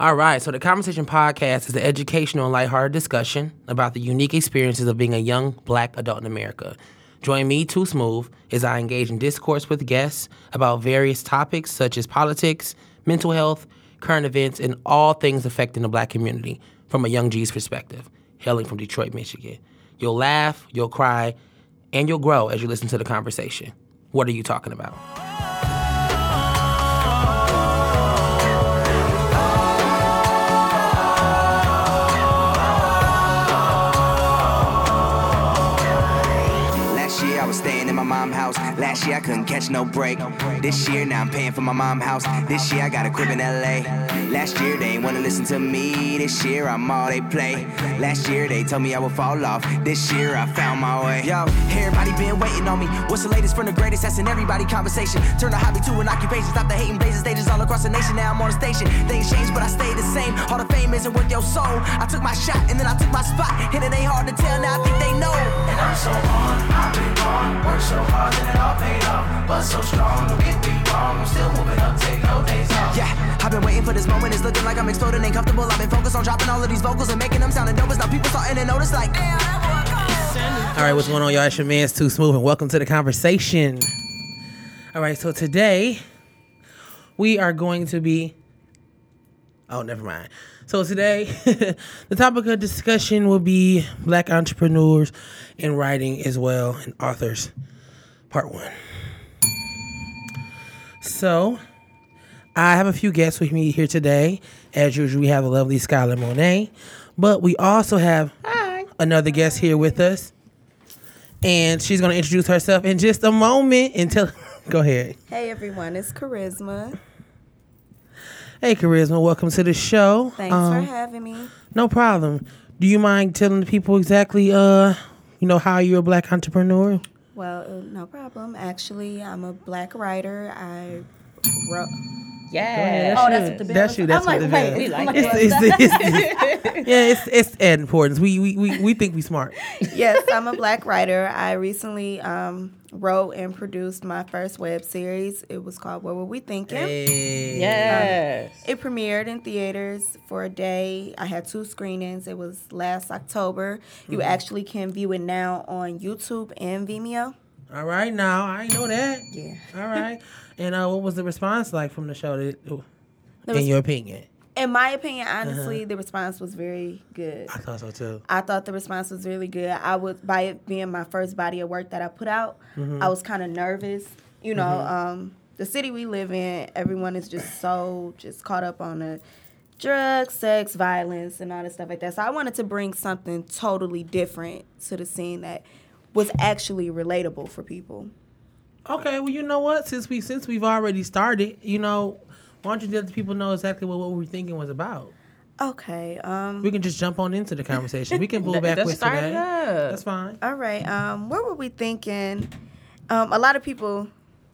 All right, so the Conversation Podcast is an educational and lighthearted discussion about the unique experiences of being a young black adult in America. Join me, Too Smooth, as I engage in discourse with guests about various topics such as politics, mental health, current events, and all things affecting the black community from a young G's perspective, hailing from Detroit, Michigan. You'll laugh, you'll cry, and you'll grow as you listen to the conversation. What are you talking about? Last year I couldn't catch no break. This year now I'm paying for my mom's house. This year I got a crib in LA. Last year they ain't wanna listen to me. This year I'm all they play. Last year they told me I would fall off. This year I found my way. Yo, everybody been waiting on me. What's the latest from the greatest? That's in everybody conversation. Turn a hobby to an occupation. Stop the hating, blazing stages all across the nation. Now I'm on the station. Things change, but I stay the same. All the fame isn't worth your soul. I took my shot and then I took my spot. And it ain't hard to tell. Now I think they know. And I'm so on, I've been gone. Worked so hard and it all paid off. But so strong, don't get me wrong. I'm still moving up, take no days off. Yeah, I've been waiting for this moment. It's looking like I'm exploding, ain't comfortable. I've been focused on dropping all of these vocals and making them sounding dope. It's now people starting to notice, like, damn, that boy cold. All right, what's going on, y'all? It's your man's Too Smooth, and welcome to the conversation. All right, so today we are going to be. Oh, never mind. So today, the topic of discussion will be black entrepreneurs in writing as well and authors, part one. So, I have a few guests with me here today. As usual, we have the lovely Skyler Monet, but we also have another guest here with us, and she's going to introduce herself in just a moment. Until, go ahead. Hey everyone, it's Charisma. Hey, Charisma, welcome to the show. Thanks Um, for having me. No problem. Do you mind telling the people exactly, uh, you know, how you're a black entrepreneur? Well, uh, no problem. Actually, I'm a black writer. I wrote. Yeah, Oh, that's what the bell That's is? you. That's I'm what like, the wait, bell- we like it's, it's, it's, yeah, it's it's ad importance. We, we we we think we smart. yes, I'm a black writer. I recently um, wrote and produced my first web series. It was called What Were We Thinking? Hey. Yes. It premiered in theaters for a day. I had two screenings. It was last October. You Mm-hmm. actually can view it now on YouTube and Vimeo. All right, now I know that. Yeah. All right. And uh, what was the response like from the show? That, in res- your opinion, In my opinion, Uh-huh. honestly, the response was very good. I thought so too. I thought the response was really good. I would, by it being my first body of work that I put out, Mm-hmm. I was kind of nervous. You know, um, the city we live in, everyone is just so just caught up on the drugs, sex, violence, and all this stuff like that. So I wanted to bring something totally different to the scene that was actually relatable for people. Okay, well, you know what? Since we since we've already started, you know, why don't you let the people know exactly what, what we were thinking was about? Okay. Um, We can just jump on into the conversation. We can pull Let- back let's with start it today. up. That's fine. All right. Um, what were we thinking? Um, a lot of people,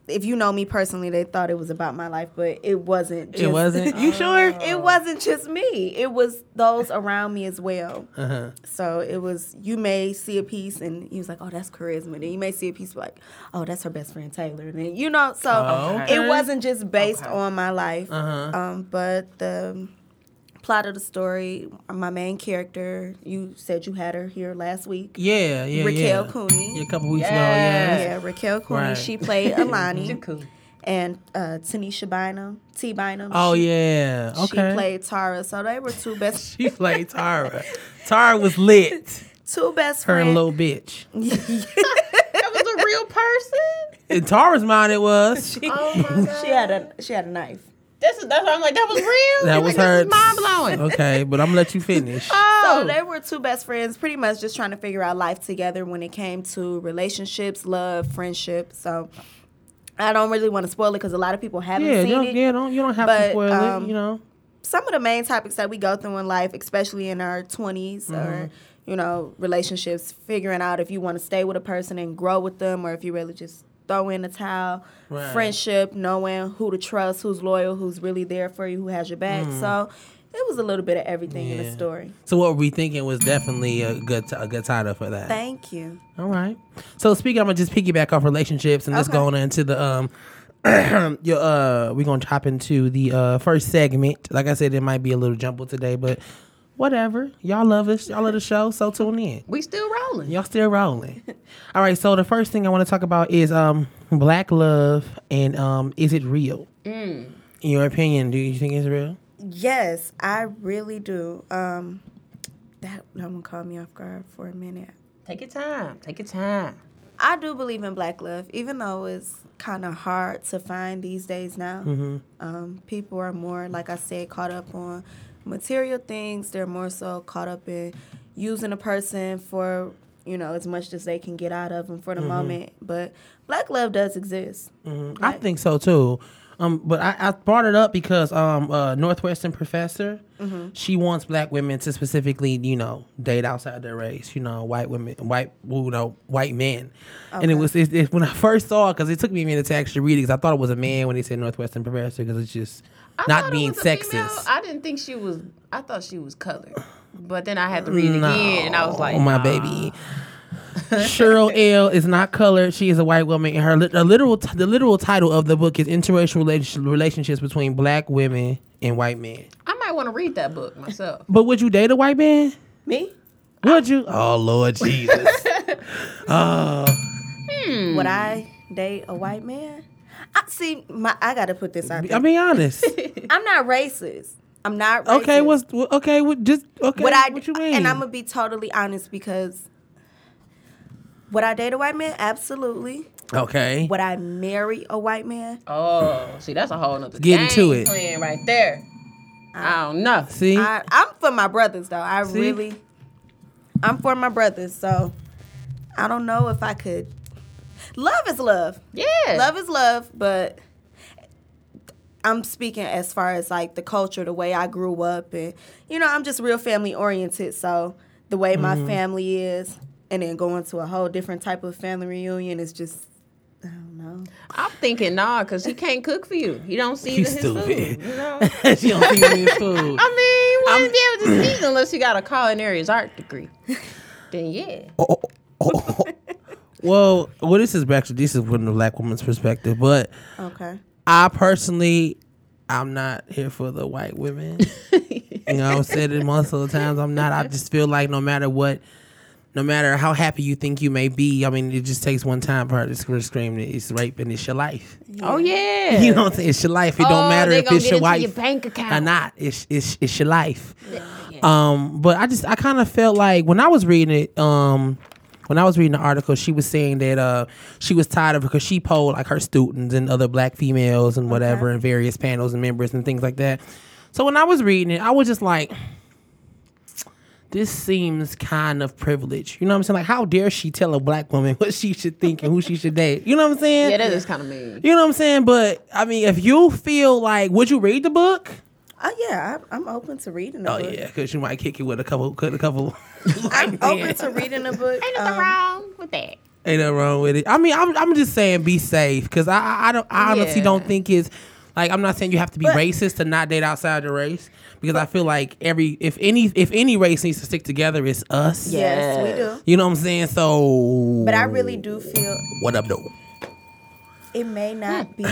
if you know me personally, they thought it was about my life, but it wasn't. Just, It wasn't. You sure? it wasn't just me. It was those around me as well. Uh-huh. So it was. You may see a piece, and he was like, "Oh, that's charisma." Then you may see a piece like, "Oh, that's her best friend Taylor." And then you know, so Oh, okay. it wasn't just based on my life. Uh-huh. Um, but the plot of the story, my main character, you said you had her here last week. Yeah, yeah, Raquel yeah. Cooney. Yeah, a couple weeks Yeah. ago. Yeah. Yeah, Raquel Cooney. Right. She played Alani. And uh, Tanisha Bynum, T Bynum. Oh she, yeah. She played Tara. So they were two best She played Tara. Tara was lit. two best Her and friends. little bitch. That was a real person. In Tara's mind, it was. Oh my god. she had a she had a knife. That's that's why I'm like that was real. That was like, her. Mind blowing. Okay, but I'm gonna let you finish. Oh. So they were two best friends, pretty much just trying to figure out life together when it came to relationships, love, friendship. So I don't really want to spoil it because a lot of people haven't Yeah, seen don't, it. yeah, don't you don't have to spoil um, it. You know. some of the main topics that we go through in life, especially in our 20s Mm-hmm. or, you know, relationships, figuring out if you want to stay with a person and grow with them or if you really just throw in the towel. Right. Friendship, knowing who to trust, who's loyal, who's really there for you, who has your back. So it was a little bit of everything in Mm. The story. So what we thinking was definitely a good t- a good title for that. Thank you. All right. So speaking, I'm gonna just piggyback off relationships and just Okay. going into the um Yo, uh, we're gonna chop into the uh first segment. Like I said, it might be a little jumble today, but whatever. Y'all love us. Y'all love the show, so tune in. We still rolling. Y'all still rolling. All right, so the first thing I want to talk about is um black love and um is it real? In your opinion, do you think it's real? Yes, I really do. Um, that that one caught me off guard for a minute. Take your time. Take your time. I do believe in black love, even though it's kind of hard to find these days now. Um, people are more, like I said, caught up on material things. They're more so caught up in using a person for, you know, as much as they can get out of them for the moment. But black love does exist. I think so too. Um, but I, I brought it up because um, uh, Northwestern professor, she wants black women to specifically, you know, date outside their race. You know, white women, white, you know, white men. And it was it, it, when I first saw it because it took me a minute to actually read it because I thought it was a man when they said Northwestern professor because it's just I not being was a female. sexist. I didn't think she was. I thought she was colored, but then I had to read it again, and I was like, oh my nah. baby. Cheryl L is not colored. She is a white woman, and her lit- her literal t- the literal title of the book is interracial relation- relationships between black women and white men. I might want to read that book myself. But would you date a white man? Me? Would you? Oh Lord Jesus! Uh. Hmm. Would I date a white man? I see. My I got to put this out there. I mean, honest. I'm not racist. I'm not racist. Okay, what's okay? What just okay? Would I? what you mean? And I'm gonna be totally honest because would I date a white man? Absolutely. okay. Would I marry a white man? Oh, see, that's a whole nother Get into game it. plan right there. I don't know. See, I, I'm for my brothers though. I See? really, I'm for my brothers. So I don't know if I could. Love is love. Yeah, Love is love, but I'm speaking as far as like the culture, the way I grew up, and you know, I'm just real family oriented. So the way my Mm-hmm. family is, and then going to a whole different type of family reunion is just, I don't know. I'm thinking nah, cause he can't cook for you. He don't see You his stupid. food. You know. she don't think of his food. I mean, wouldn't be able to speak unless you got a culinary art degree. then yeah. Well, well, this is back to this is from the black woman's perspective, but Okay. I personally, I'm not here for the white women. you know, I've said it most of the times. I'm not. I just feel like no matter what, no matter how happy you think you may be, I mean, it just takes one time for her to scream, it's rape and it's your life. Oh yeah. You know what I'm saying? It's your life. It Oh, don't matter if it's your wife your bank account. or not. It's it's it's your life. Um, but I just I kind of felt like when I was reading it, um, when I was reading the article, she was saying that uh she was tired of because she polled like her students and other black females and whatever and various panels and members and things like that. So when I was reading it, I was just like. This seems kind of privileged. You know what I'm saying? Like, how dare she tell a black woman what she should think and who she should date? You know what I'm saying? Yeah, that is kind of mean. You know what I'm saying? But I mean, if you feel like, would you read the book? Oh yeah, I, I'm open to reading a Oh book. yeah, because you might kick it with a couple, a couple. I'm open to reading a book. Ain't nothing Um, wrong with that. Ain't nothing wrong with it. I mean, I'm, I'm just saying, be safe, because I, I, I don't, I honestly Yeah. don't think it's like I'm not saying you have to be But- racist to not date outside your race, because I feel like every, if any, if any race needs to stick together, it's us. Yes, we do. You know what I'm saying? So. But I really do feel What up, though? it may not be.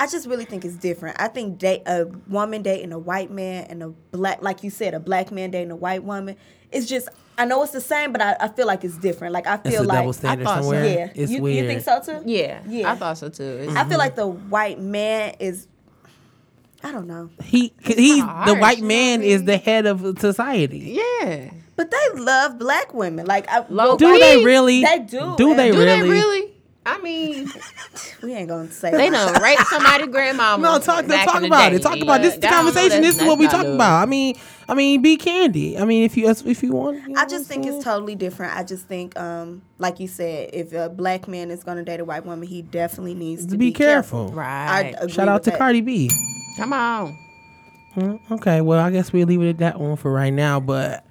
I just really think it's different. I think date a woman dating a white man and a black, like you said, a black man dating a white woman. It's just I know it's the same, but I, I feel like it's different. Like I It's feel a like double standard thought so. yeah, It's you, weird. you think so too? Yeah, Yeah. I thought so too. It's- I feel like mm-hmm. the white man is. I don't know, He, cause he's the white man is the head of society. yeah. but they love black women. Like, I, Do they really? They do. Do they and- Do really? they really? I mean, We ain't gonna say they that. done raped somebody grandmama. No, talk, back talk in the about day. it. Talk about this. is the I conversation. This is what we not talking about. I mean, I mean, be candy. I mean, if you if you want. you know I just think saying? it's totally different. I just think, um, like you said, if a black man is gonna date a white woman, he definitely needs to, to be careful. I Right. agree Shout out to that. Cardi B. Come on. Okay, well, I guess we'll leave it at that one for right now. But just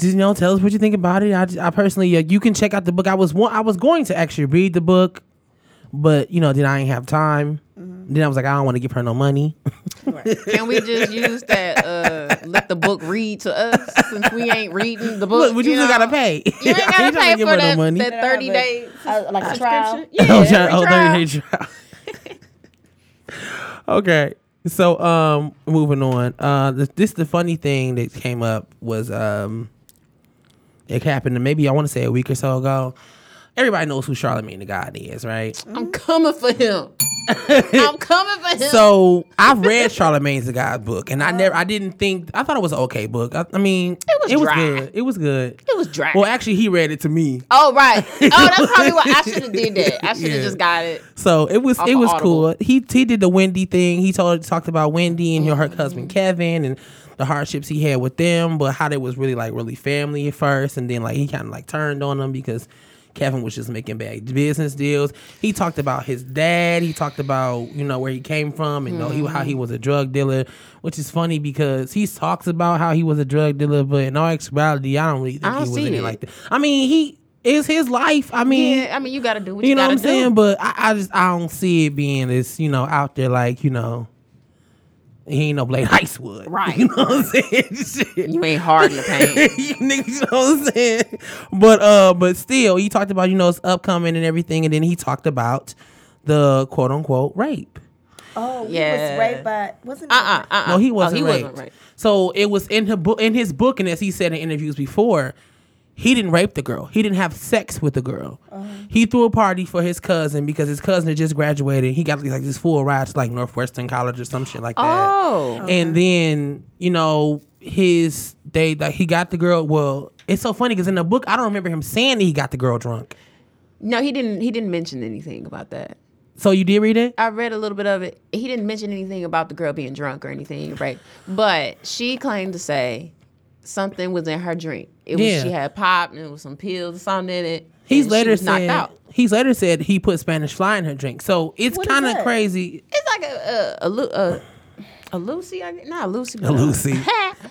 you know, tell us what you think about it. I, I personally, uh, you can check out the book. I was one, I was going to actually read the book, but you know, then I ain't have time. Mm-hmm. Then I was like, I don't want to give her no money. Can we just use that? Uh, let the book read to us since we ain't reading the book. Look, but you, just know? gotta pay. You ain't I gotta trying pay give for her no that, money. that thirty days. Uh, like a trial. subscription. oh, Yeah, oh, trial. 30 day trial. okay. So um moving on. Uh this, this the funny thing that came up was um it happened maybe I want to say a week or so ago. Everybody knows who Charlemagne the God is, right? I'm coming for him. I'm coming for him. So I've read Charlemagne's the God book, and I never, I didn't think, I thought it was an okay book. I, I mean, was it was dry. good. It was good. it was dry. Well, actually, he read it to me, oh right. Oh, that's probably what I should have did. That I should have Yeah. just got it. so it was Off it of was Audible. cool. He he did the Wendy thing. He told talked about Wendy and her husband Kevin and the hardships he had with them, but how they was really like really family at first, and then like he kind of like turned on them because. Kevin was just making bad business deals. He talked about his dad. He talked about you know where he came from and he, how he mm-hmm. was a drug dealer, which is funny because he talks about how he was a drug dealer, but in all actuality, I don't really think I don't he was in it like that. I mean, he is his life. I mean, Yeah, I mean you got to do what you, you know what I'm do. saying? But I, I just I don't see it being this, you know out there like you know. He ain't no Blade Icewood, Right, You know what I'm saying? You ain't hard in the paint. you niggas you know what I'm saying? But uh, but still, he talked about you know it's upcoming and everything, and then he talked about the quote unquote rape. Oh, he Yeah. was raped by wasn't Uh uh uh. No, he wasn't Oh, he raped. wasn't raped. So it was in her book, in his book, and as he said in interviews before, he didn't rape the girl. He didn't have sex with the girl. Uh-huh. He threw a party for his cousin because his cousin had just graduated. He got like this full ride to like Northwestern College or some shit like that. Oh. And then you know his they like he got the girl. Well, it's so funny because in the book I don't remember him saying that he got the girl drunk. No, he didn't. He didn't mention anything about that. So you did read it? I read a little bit of it. He didn't mention anything about the girl being drunk or anything, right? But she claimed to say something was in her drink. It was Yeah. she had pop and it was some pills or something in it. He's and she later was knocked said out. he's later said he put Spanish fly in her drink. So it's kind of crazy. It's like a a a, a, a Lucy, I not a Lucy, but A Lucy.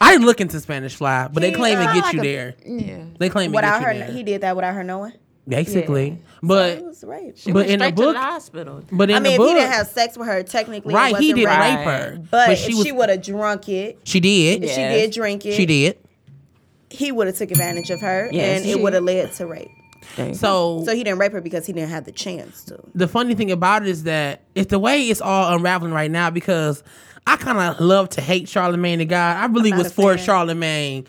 I didn't look into Spanish fly, but they He, claim it gets like you a- there. Yeah. They claim it without gets her. you there. He did that without her knowing. Basically, He but was raped. She But went in the book- to the hospital. but in I mean, the if book, he didn't have sex with her, technically, right? He didn't rape. rape Right. her, But, if she she, would have drunk it, she did. if she did drink it, She did. He would have took advantage of her, Yes, and he it would have led to rape. So, So he didn't rape her because he didn't have the chance to. the funny thing about it is that it's the way it's all unraveling right now because I kind of love to hate Charlemagne the God. I really was for fan. Charlemagne.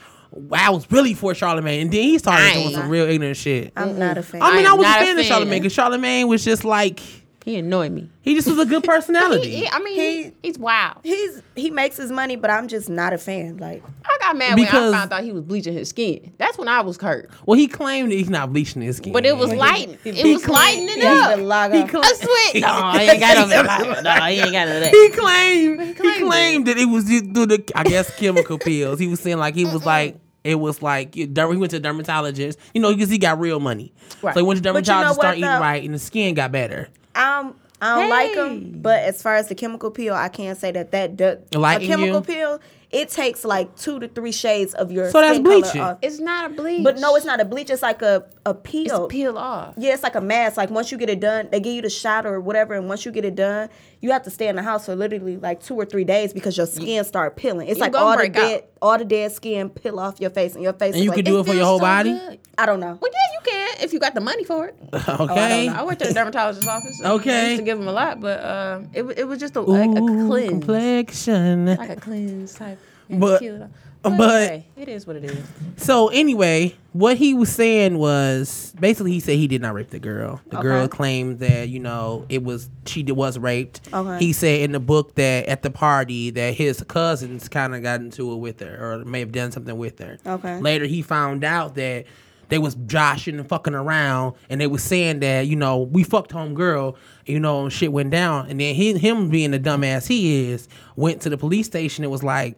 I was really for Charlemagne, and then he started doing some real ignorant shit. I'm not a fan. I mean, I I am was a not a fan of fan. Charlemagne because Charlemagne was just like He annoyed me. he just was a good personality. He, he- I mean, He- he, he's wild. He's he makes his money, but I'm just not a fan. Like I got mad Because- when I found out he was bleaching his skin. That's when I was hurt. well, he claimed that he's not bleaching his skin, But it was lighting. It he was clean- lightening he has up. the logo. He cl- I swear. No, he ain't got no No, he ain't got none of that. he claimed he claimed claimed, that it was due through the I guess chemical pills. He was saying like he was like it was like you- he went to a dermatologist, you know, because he got real money. Right. So he went to But you know dermatologist, what, started eating right, and the skin got better. I'm I don't like them, but as far as the chemical peel, I can't say that that does. A chemical you? peel, it takes like two to three shades of your. So that's skin color bleaching. off. It's not a bleach. But no, it's not a bleach. It's like a a It's peel. peel off. Yeah, it's like a mask. Like once you get it done, they give you the shot or whatever, and once you get it done, you have to stay in the house for literally like two or three days because your skin start peeling. It's You like all the dead, out. all the dead skin peel off your face, and your face. And is you like, could do it for your whole so body. good. I don't know. Well, yeah, you can if you got the money for it. Okay. I worked at a dermatologist's office. I Okay. used to give them a lot, but uh, it it was just a, like a cleanse, complexion. like a cleanse type. and But- cute. But- it is what it is. So anyway, what he was saying was basically he said he did not rape the girl. The girl claimed that you know it was she was raped. Okay. He said in the book that at the party that his cousins kind of got into it with her or may have done something with her. Okay. Later he found out that they was joshing and fucking around and they was saying that you know we fucked home girl you know and shit went down and then he, him being the dumbass he is went to the police station and was like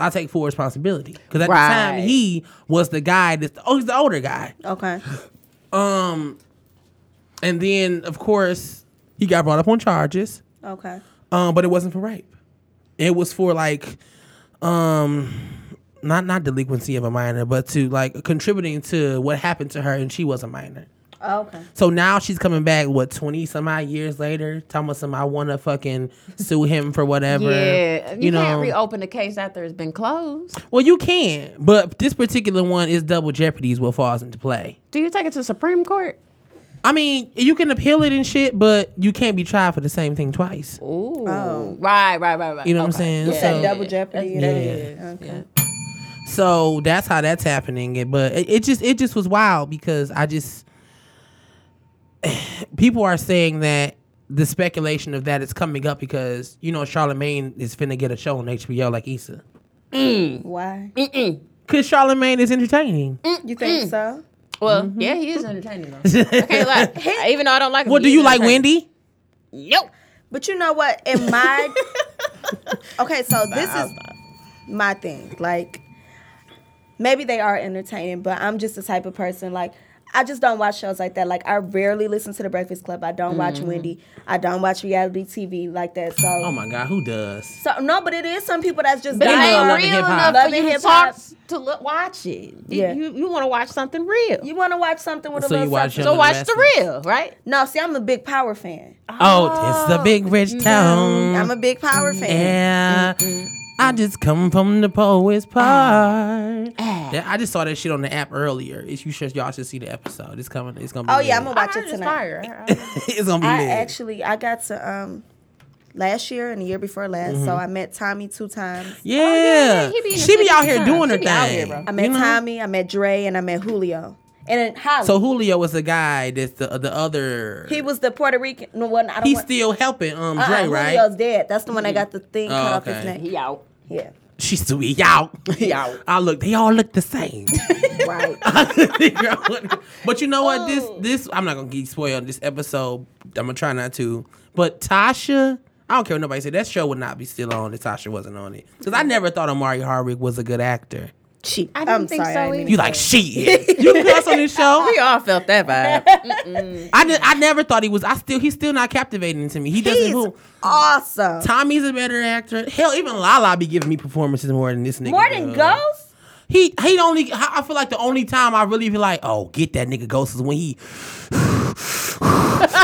I take full responsibility. Because at the time he was the guy that's oh he's the older guy. Okay. um and then of course he got brought up on charges. Okay. um but it wasn't for rape. It was for like um not not delinquency of a minor but to like contributing to what happened to her and she was a minor Oh, okay. So now she's coming back, what, 20 some odd years later, talking about some, I want to fucking sue him for whatever. Yeah, you, you know. can't reopen the case after it's been closed. well, you can, but this particular one is double jeopardy is what falls into play. Do you take it to Supreme Court? I mean, you can appeal it and shit, but you can't be tried for the same thing twice. Ooh, Oh. right, right, right, right. You know what I'm saying? Yeah, So- That yeah, double yeah. jeopardy. That's- Yeah. Okay. So that's how that's happening. It- But it, it just it just was wild because I just people are saying that the speculation of that is coming up because you know Charlemagne is finna get a show on HBO like Issa. Why? mm Cause Charlemagne is entertaining. You think so? Well, Mm-hmm. yeah, he is entertaining though. I can't lie. Even though I don't like him. What do you like. Wendy? Nope. But you know what? In my okay, so this is my thing. Like maybe they are entertaining, but I'm just the type of person like I just don't watch shows like that. Like I rarely listen to the Breakfast Club. I don't watch mm-hmm. Wendy. I don't watch reality TV like that. So Oh my god, who does? so no, but it is some people that's just But it I ain't real enough for you to Hip talk Hop. to look, watch it. Yeah. You you want to watch something real. You want to watch something with a So you watch substance. so watch and the real, right? No, see, I'm a big Power fan. Oh, it's the big rich oh. town. Mm-hmm. I'm a big Power fan. Yeah. I just come from the poet's part. Yeah, I just saw that shit on the app earlier. It's, you should y'all should see the episode. It's coming. It's gonna be. Oh yeah, I'm lit. gonna watch I it tonight. fire. it's gonna be I lit. actually I got to um last year and the year before last, Mm-hmm. so I met Tommy two times. yeah, he be in the she be city out here sometimes. doing her She be out thing. here, bro. I met you know? Tommy, I met Dre, and I met Julio. And then Holly. So Julio was the guy that's the the other. he was the Puerto Rican. No, one. I don't He's want, still helping um uh-uh, Dre, right? Julio's dead. That's the one that got the thing Oh, cut off okay. his neck. He out. Yeah, She's still y'all. Y'all. I look. They all look the same. right. but you know what? This Oh. this I'm not gonna get spoiled. This episode, I'm gonna try not to. But Tasha, I don't care what nobody said. That show would not be still on if Tasha wasn't on it. Because I never thought Omari Hardwick was a good actor. She. I didn't am think sorry, so I didn't either. mean You to like say shit? You cuss on this show? We all felt that vibe. I did, I never thought he was. I still he's still not captivating to me. He doesn't. He's Who, awesome. Tommy's a better actor. Hell, even Lala be giving me performances more than this nigga. More than. Ghost. He he only. I I feel like the only time I really feel like, oh, get that nigga Ghost is when he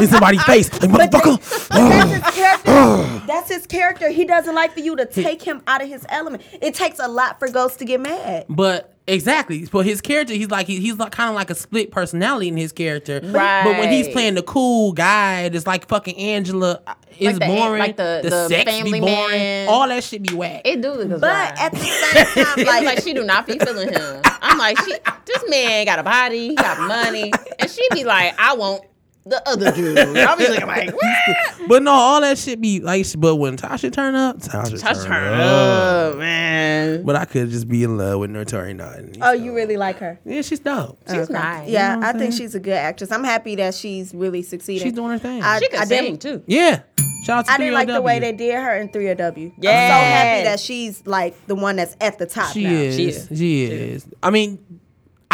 in somebody's face, like motherfucker. That's his character. That's his character. He doesn't like for you to take him out of his element. It takes a lot for Ghost to get mad. But exactly, but his character, he's like he, he's like kind of like a split personality in his character. Right. But when he's playing the cool guy, that's like fucking Angela, uh, is the- boring. like the- the sex family be boring. man. All that shit be whack. It do look But right. at the same time, like, like she do not be feeling him. I'm like, she this man got a body, he got money, and she be like, I want the other dude. I'll be looking like, what? but no, all that shit be like. But when Tasha turn up, Tasha, Touch turn her up. up, man. But I could just be in love with Naturi Naughton. oh, you really like her? Yeah, she's dope. She's nice. Yeah, know I I'm think saying? she's a good actress. I'm happy that she's really succeeding. She's doing her thing. I, She can I sing didn't- too. yeah. Shout out to her. I didn't like the way they did her in 3LW. I'm so happy that she's like the one that's at the top She now. is. She She is. is. I mean,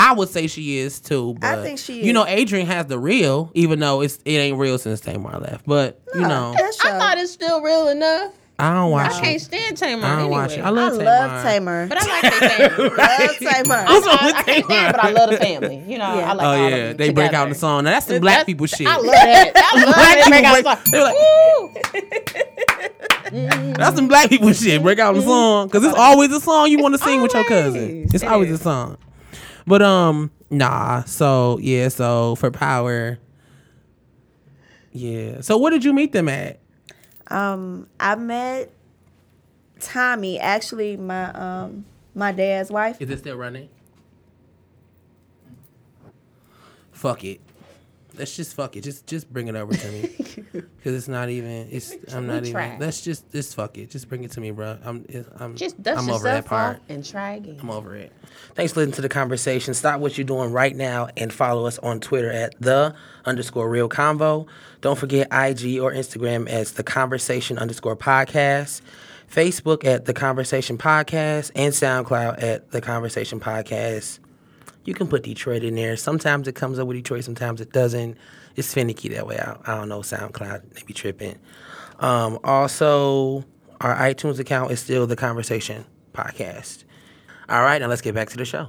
I would say she is too. But I think she You know. Adrienne has the real, even though it's it ain't real since Tamar left. But you know, That. I thought it's still real enough. I don't watch I it. can't stand Tamar I don't anyway. watch it. I I love love Tamar. Tamer. but I like their family. I love Tamar. What's wrong I, I can't Tamar? stand, but I love the family. You know, Yeah. I like Oh all of yeah, them they break out in the song. Now that's some black That's- people shit. I love that. I love Black that. Break out break- the they were like, song. Woo. That's some black people shit. Break out the mm-hmm. song because it's always a song you want to sing with your cousin. It's It always is. a song. But um, nah. So yeah. So for power. Yeah. So where did you meet them at? Um, I met Tommy, actually my um my dad's wife. Is it still running? Fuck it. Let's just fuck it. Just just bring it over to me. Cause it's not even. It's I'm not even. Let's just just fuck it. Just bring it to me, bro. I'm it- I'm Just dust I'm over that part. and try again. I'm over it. Thanks for listening to the conversation. Stop what you're doing right now and follow us on Twitter at the underscore real convo. Don't forget IG or Instagram as the conversation underscore podcast. Facebook at the conversation podcast and SoundCloud at the conversation podcast. You can put Detroit in there. Sometimes it comes up with Detroit, sometimes it doesn't. It's finicky that way. I, I don't know. SoundCloud, they be tripping. Um, also, our iTunes account is still the Conversation Podcast. All right, now let's get back to the show.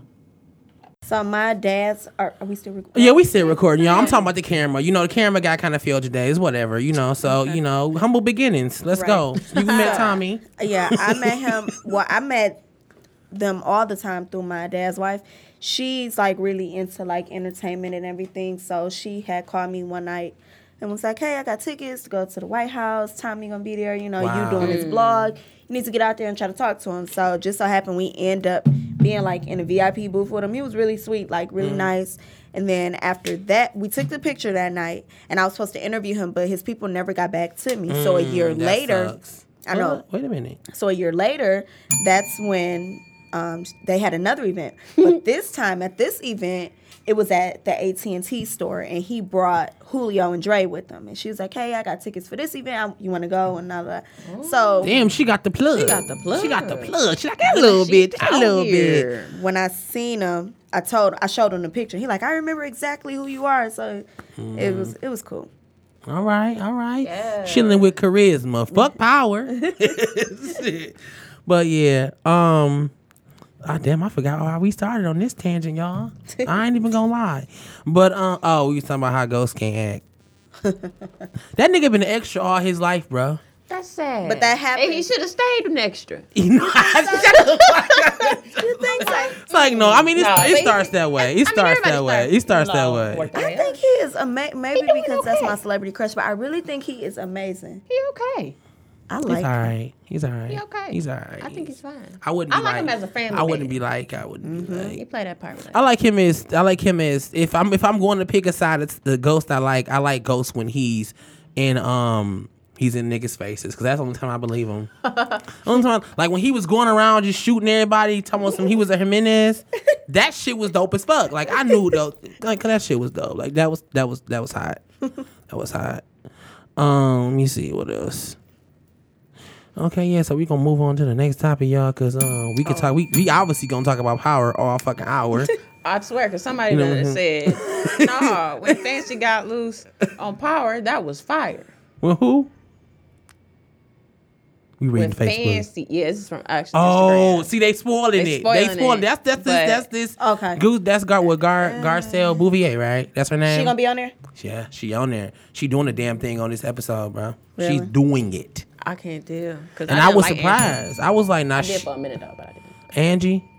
So my dad's are, are we still recording? Yeah, we still recording, y'all. I'm talking about the camera. You know, the camera guy kind of failed today. It's whatever, you know. So, you know, humble beginnings. Let's Right. go. You met Tommy. Yeah, I met him. Well, I met them all the time through my dad's wife. She's like really into like entertainment and everything. So she had called me one night and was like, "Hey, I got tickets to go to the White House. Tommy gonna be there. You know, Wow. you doing this blog. You need to get out there and try to talk to him." So just so happened we end up being like in a VIP booth with him. He was really sweet, like really Mm. nice. And then after that, we took the picture that night, and I was supposed to interview him, but his people never got back to me. so a year Mm, that later. sucks. I know. Wait a minute. So a year later, that's when um, they had another event. But this time at this event, it was at the AT and T store, and he brought Julio and Dre with him. And she was like, "Hey, I got tickets for this event. I- You want to go?" And all that. So Damn, she got the plug. She got the plug. She got the plug. plug. She like that little She bit. That out little bit. when I seen him, I told I showed him the picture. He like, "I remember exactly who you are." So it was it was cool. All right, all right. Yeah. Chilling with charisma. Fuck power. But yeah, um Ah, damn, I forgot how we started on this tangent, y'all. I ain't even gonna lie. But um, oh, we was talking about how ghosts can't act. that nigga been an extra all his life, bro. That's sad. But that And he should have stayed an extra. You know, it's like no. I mean, it, No, it he- starts that way. It mean, starts everybody that way. starts It starts that way. I think he is ama- maybe doing because that's my celebrity crush, but I really think he is amazing. He okay. I He's like. all him. He's all right. He okay. He's all right. I think he's fine. I wouldn't. I Be like him as a family I wouldn't man. be like. I wouldn't. Be like, He played that part. Really. I like him as I like him as if I'm if I'm going to pick a side, it's the ghost I like. I like Ghost when he's in um he's in niggas' faces because that's the only time I believe him. only time like when he was going around just shooting everybody, talking about some he was a Jimenez. that shit was dope as fuck. Like I knew though, like that shit was dope. Like that was that was that was hot. that was hot. Um, let me see what else. Okay, yeah, so we gonna move on to the next topic, y'all, cause um we could talk. We, we obviously gonna talk about power all fucking hour. I swear, because somebody You know, done said, "No, when Fancy got loose on Power, that was fire." Well, who? We When reading Facebook. Fancy, yeah, this is from actually. Oh, Instagram. see, they spoiling They it. They spoiling spoiling. it, That's that's this. That's this. Okay. Goose. That's Gar. What Gar uh, Garcelle Bouvier, right? That's her name. She gonna be on there? Yeah, she on there. She doing the damn thing on this episode, bro. She's doing it, I can't deal. Cause and I, didn't was like surprised. I was like, nah, Angie. I did sh- for a minute though, but I didn't. Angie.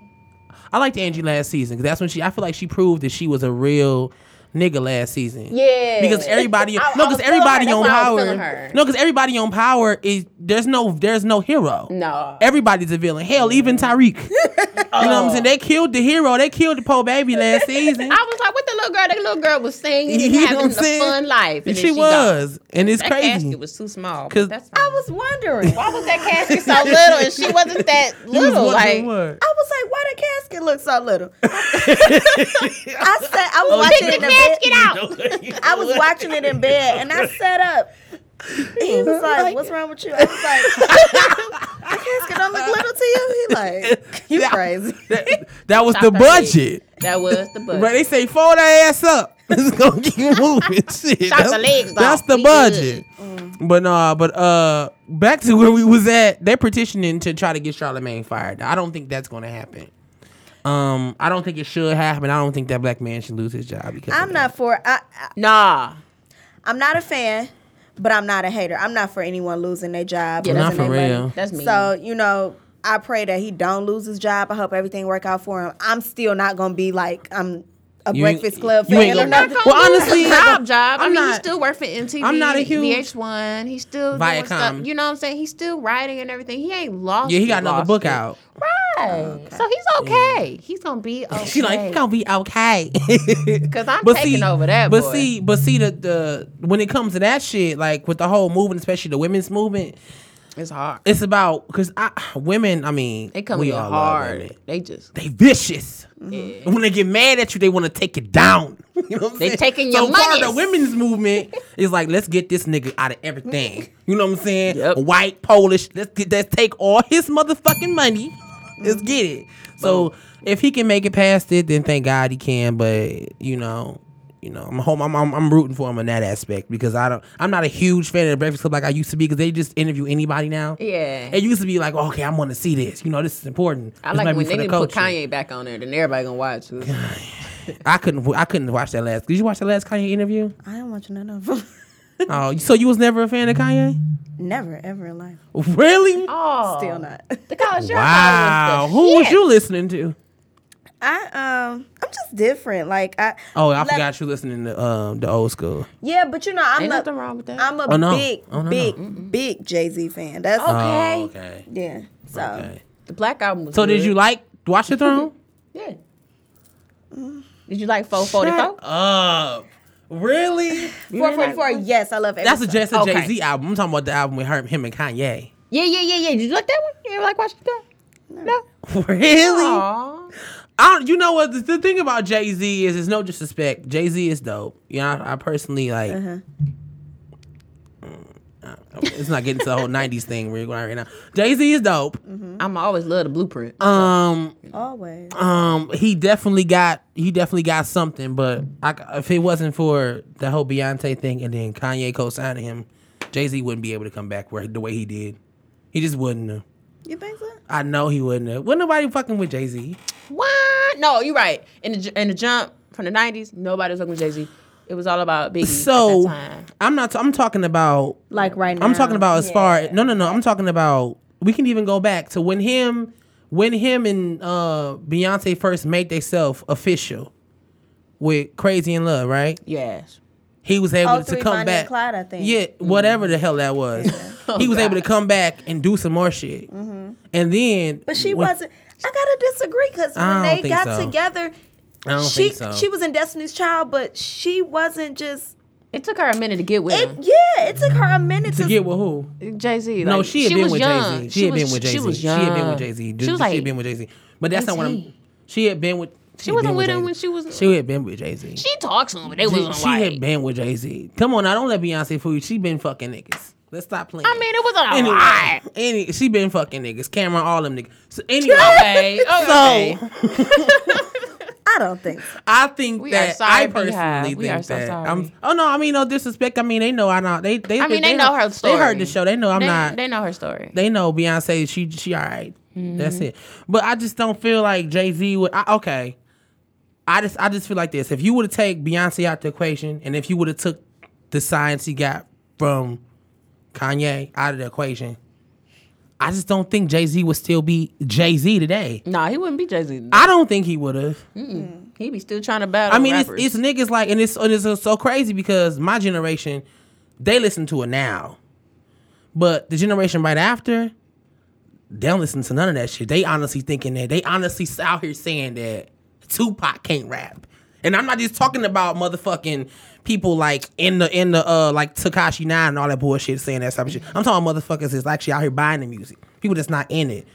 I liked Angie last season because that's when she. I feel like she proved that she was a real nigga last season. Yeah. Because everybody, I- no, because was her. everybody on why I was power, no, because everybody on power is there's no there's no hero. No. everybody's a villain. Hell, even Tariq. you know what I'm saying? They killed the hero. They killed the poor baby last season. I was like, what the little girl? The little girl was singing and You know having a saying? fun life. And she, she was, Gone. and it's That crazy. casket was too small. Because that's fine. I was wondering. Why was that casket so little and she wasn't that You was little? Like, what? I was like, why the casket look so little? I said I was oh, watching take it the in casket bed. out. I was watching it in bed and I sat up. He was like, "What's wrong with you?" I was like, "The casket don't look little to you." He like, "You crazy?" that, that was Stop the that budget. That was the budget. Right? They say fold that ass up. Let's go keep moving. Shit. Chop that's, the legs That's off. the We budget. But nah, but uh, back to where we was at. They're petitioning to try to get Charlemagne fired. I don't think that's gonna happen. Um, I don't think it should happen. I don't think that black man should lose his job because I'm not for. I, I, Nah. I'm not a fan, but I'm not a hater. I'm not for anyone losing their job. Yeah, Not for their real. money. That's me. So you know, I pray that he don't lose his job. I hope everything work out for him. I'm still not gonna be like I'm a You Breakfast Club you ain't fan or gonna- nothing. Well, honestly, job, job. I I'm mean, he not- still work for MTV. I'm not a huge- VH1. He's still Viacom. doing stuff. You know what I'm saying? He's still writing and everything. He ain't lost. Yeah, he got another book it. out. Right. So he's okay. He's gonna be okay. She like, he's gonna be okay. Because I'm taking over that But boy. see, but see the the when it comes to that shit, like with the whole movement, especially the women's movement, it's hard. it's about because I women. I mean, They come we in hard. They just They vicious. Mm-hmm. When they get mad at you, they want to take it down. You know what I'm They saying? taking so your part of the women's movement is like, let's get this nigga out of everything. You know what I'm saying? Yep. White, Polish. Let's get let's take all his motherfucking money. Let's get it. So if he can make it past it, then thank God he can. But you know, You know, I'm home. I'm, I'm I'm rooting for him in that aspect because I don't. I'm not a huge fan of the Breakfast Club like I used to be because they just interview anybody now. Yeah. It used to be like, okay, I'm going to see this. You know, this is important. I This like when they the didn't put. Kanye back on there, then everybody gonna watch. I couldn't. I couldn't watch that last. Did you watch the last Kanye interview? I didn't watch none of them. Oh, so you was never a fan of Kanye? Never ever in life. Really? Oh, Still not. The college dropout wow. was the Who was you listening to? I um I'm just different. Like I Oh, I Let- forgot you listening to um the old school. Yeah, but you know I'm Ain't a, nothing wrong with that. I'm a Oh, no. big, Oh, no, no. big, big Jay Z fan. That's Okay. Oh, okay. yeah. So Okay. the Black album was So did you like Watch the Throne? Yeah. Did you like 444? Up. Really? four forty four. Yes, I love every That's a song. just a Okay. Jay Z album. I'm talking about the album with her, him and Kanye. Yeah, yeah, yeah, yeah. Did you like that one? You ever like watching that? No. Really? Aw. I don't, you know what? The, the thing about Jay Z is, it's no disrespect. Jay Z is dope. Yeah, I, I personally like. Uh-huh. Mm, It's not getting to the whole '90s thing we're going right now. Jay Z is dope. I'm always love the blueprint. Um, Always. um, he definitely got he definitely got something. But I, if it wasn't for the whole Beyonce thing and then Kanye co-signing him, Jay Z wouldn't be able to come back where the way he did. He just wouldn't. You think so? I know he wouldn't. Have. Wasn't nobody fucking with Jay Z. What? No, you're right. In the in the jump from the '90s, nobody was fucking with Jay Z. It was all about Biggie So at that time. I'm not. I'm talking about Like right now. I'm talking about as far no no no I'm talking about we can even go back to when him when him and uh Beyonce first made themselves official with Crazy in Love, right? Yes. He was able Oh, to come back. Clyde, I think. Yeah, whatever the hell that was. He was able to come back and do some more shit. And then Mm-hmm. But she when- wasn't. I gotta disagree because when they got so. together, I don't she think so. she was in Destiny's Child, but she wasn't just. It took her a minute to get with It, him. yeah, it took her a minute to. to get with who? Jay Z. No, she had been was with young. Jay Z. She, had been with Jay Z. She was young. She had been with Jay Z. She was like, she had been with Jay Z. But that's not what I'm. She had been with. She had wasn't been with him when she was- She had been with Jay Z. she talks to him, but they She, wasn't she like. had been with Jay Z. Come on, now don't let Beyonce fool you. She been fucking niggas. Let's stop playing. I mean, it wasn't a anyway, lie. any, she been fucking niggas. Cameron, all them niggas. So anyway, Okay, okay. so I don't think so. I think We are that sorry, I personally We are think so that sorry. I'm. Oh no, I mean no disrespect. I mean they know I know they they. I mean, they know her story. They heard the show. They know I'm they, not. They know her story. they know Beyonce. She she all right. That's mm-hmm. it. But I just don't feel like Jay Z would. I, okay, I just I just feel like this. If you would have take Beyonce out the equation, and if you would have took the science he got from Kanye out of the equation, I just don't think Jay Z would still be Jay Z today. nah, he wouldn't be Jay Z. I don't think he would have. He'd be still trying to battle. I mean, it's, rappers. it's niggas like, and it's, it's so crazy because my generation, they listen to it now, but the generation right after, they don't listen to none of that shit. They honestly thinking that they honestly out here saying that Tupac can't rap, and I'm not just talking about motherfucking people like in the in the uh like Takashi Nine and all that bullshit saying that type of shit. I'm talking motherfuckers that's actually out here buying the music. People that's not in it.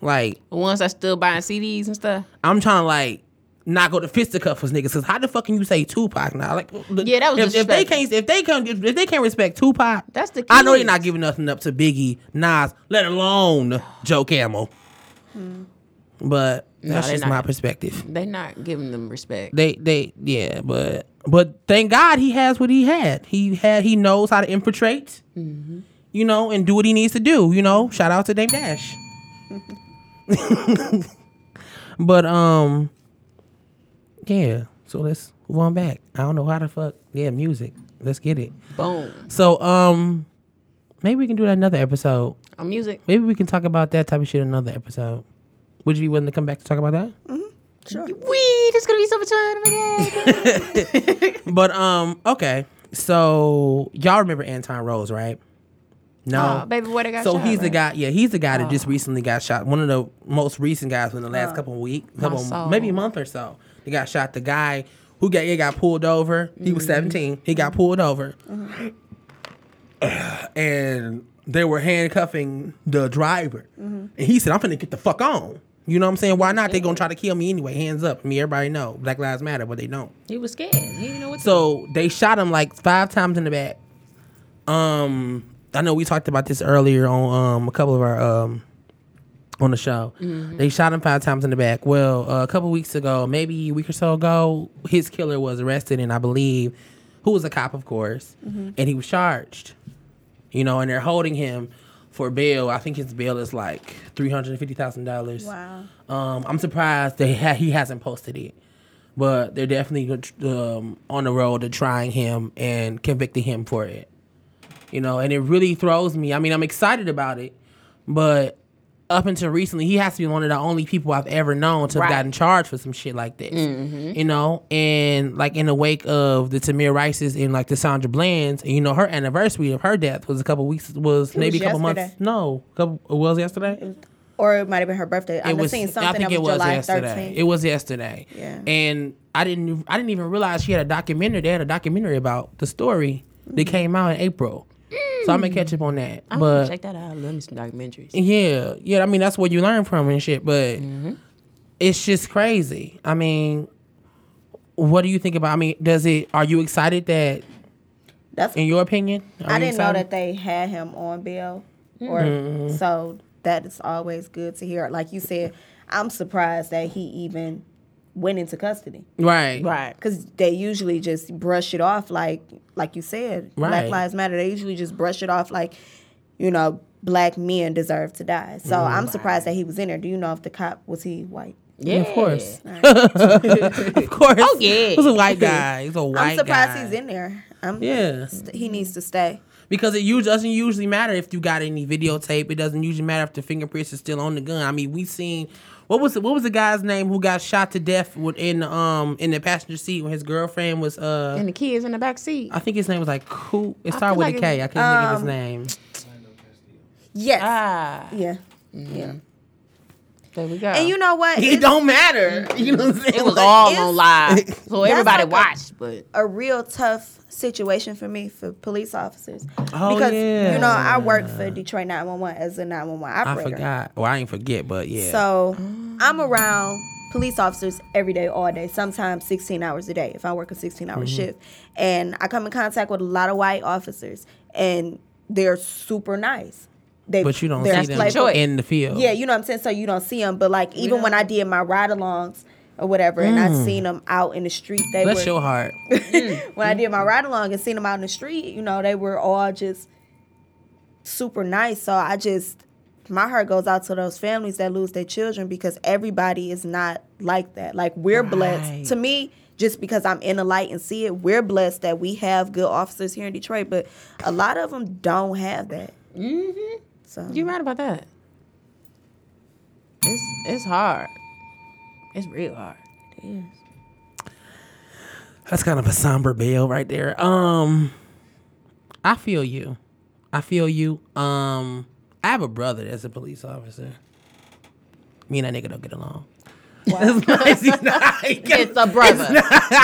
Like the ones that still buying CDs and stuff. I'm trying to like not go to fisticuff with niggas. Cause how the fuck can you say Tupac now? Like, Yeah, that was if, if they can't if they can't if, if they can't respect Tupac, That's the I know they're not giving nothing up to Biggie, Nas, let alone Joe Camel. But that's they just not. my perspective. They not giving them respect. They they yeah, but but thank God he has what he had. He had he knows how to infiltrate, Mm-hmm. you know, and do what he needs to do. You know, shout out to Dame Dash. but um, yeah. So let's move on back. I don't know how the fuck. Yeah, music. Let's get it. Boom. So um, maybe we can do that another episode. On music. Maybe we can talk about that type of shit another episode. Would you be willing to come back to talk about that? Mm-hmm. Sure. Wee, this gonna be so much fun. Oh. But um, okay. So y'all remember Antwon Rose, right? No, Oh, baby boy that got so shot, he's the guy. Yeah, he's the guy that just recently got shot. One of the most recent guys in the last couple of weeks, couple soul. maybe a month or so. He got shot. The guy who got he got pulled over. He was seventeen. He got pulled over, and they were handcuffing the driver. And he said, "I'm finna get the fuck on." You know what I'm saying? Why not? They gonna try to kill me anyway. Hands up. Me, everybody know Black Lives Matter, but they don't. He was scared. He didn't know what to So they shot him like five times in the back. Um, I know we talked about this earlier on um a couple of our um on the show. They shot him five times in the back. Well, uh, a couple weeks ago, maybe a week or so ago, his killer was arrested, and I believe, who was a cop, of course, and he was charged. You know, and they're holding him for bail. I think his bail is like three hundred and fifty thousand dollars. Wow. Um, I'm surprised they ha- he hasn't posted it, but they're definitely um, on the road to trying him and convicting him for it. You know, and it really throws me. I mean, I'm excited about it, but up until recently, he has to be one of the only people I've ever known to have gotten charged for some shit like this. You know, and like in the wake of the Tamir Rices and like the Sandra Bland's, and you know, her anniversary of her death was a couple weeks, was maybe a couple months. No, couple it was yesterday. Or it might have been her birthday. I'm was. seeing I something think that it was, July yesterday. 13th. It was yesterday. Yeah. And I didn't. I didn't even realize she had a documentary. They had a documentary about the story Mm. that came out in April. So I'm gonna catch up on that. I'm gonna but check that out. I love me some documentaries. yeah, yeah. I mean, that's what you learn from and shit. But it's just crazy. I mean, what do you think about? I mean, does it? Are you excited that, That's in your opinion? are I you didn't know that they had him on bail, or Mm-hmm. so that is always good to hear. Like you said, I'm surprised that he even went into custody Right. Right. because they usually just brush it off like like you said, Right. Black Lives Matter. They usually just brush it off like, you know, black men deserve to die. So Mm-hmm. I'm surprised that he was in there. Do you know if the cop was he white? Yeah, Of course. of course. Oh, yeah. He's a white guy. He's a white I'm surprised guy. he's in there. I'm, Yeah. st- he needs to stay. Because it usually doesn't usually matter if you got any videotape. It doesn't usually matter if the fingerprints are still on the gun. I mean, we've seen what was the, what was the guy's name who got shot to death in the, um in the passenger seat when his girlfriend was uh And the kids in the back seat. I think his name was like Coop. It started with like a it I can't think of his Um, name. Yes. Ah, Yeah. Yeah. There we go. And you know what? It It's don't matter. You know what I'm saying? it was Like, all on live, so everybody like a- watched. But a real tough situation for me for police officers Oh, because yeah. you know I work for Detroit 911 as a 911 operator. I forgot. Well, I ain't forget, but yeah. So I'm around police officers every day, all day, sometimes 16 hours a day if I work a 16 hour Mm-hmm. shift. And I come in contact with a lot of white officers and they're super nice. They, but you don't they're see them playful. in the field. Yeah, you know what I'm saying? So you don't see them. But like even when I did my ride alongs or whatever and I seen them out in the street, they Mm. Bless were your heart. when I did my ride along and seen them out in the street, you know, they were all just super nice. So I just my heart goes out to those families that lose their children because everybody is not like that. Like we're Right. blessed. To me, just because I'm in the light and see it, we're blessed that we have good officers here in Detroit, but a lot of them don't have that. Mm-hmm. So you're right about that. It's it's hard. It's real hard. That's kind of a somber bill right there. Um, I feel you. I feel you. Um, I have a brother that's a police officer. Me and that nigga don't get along. It's nice, you know, I- It's a brother.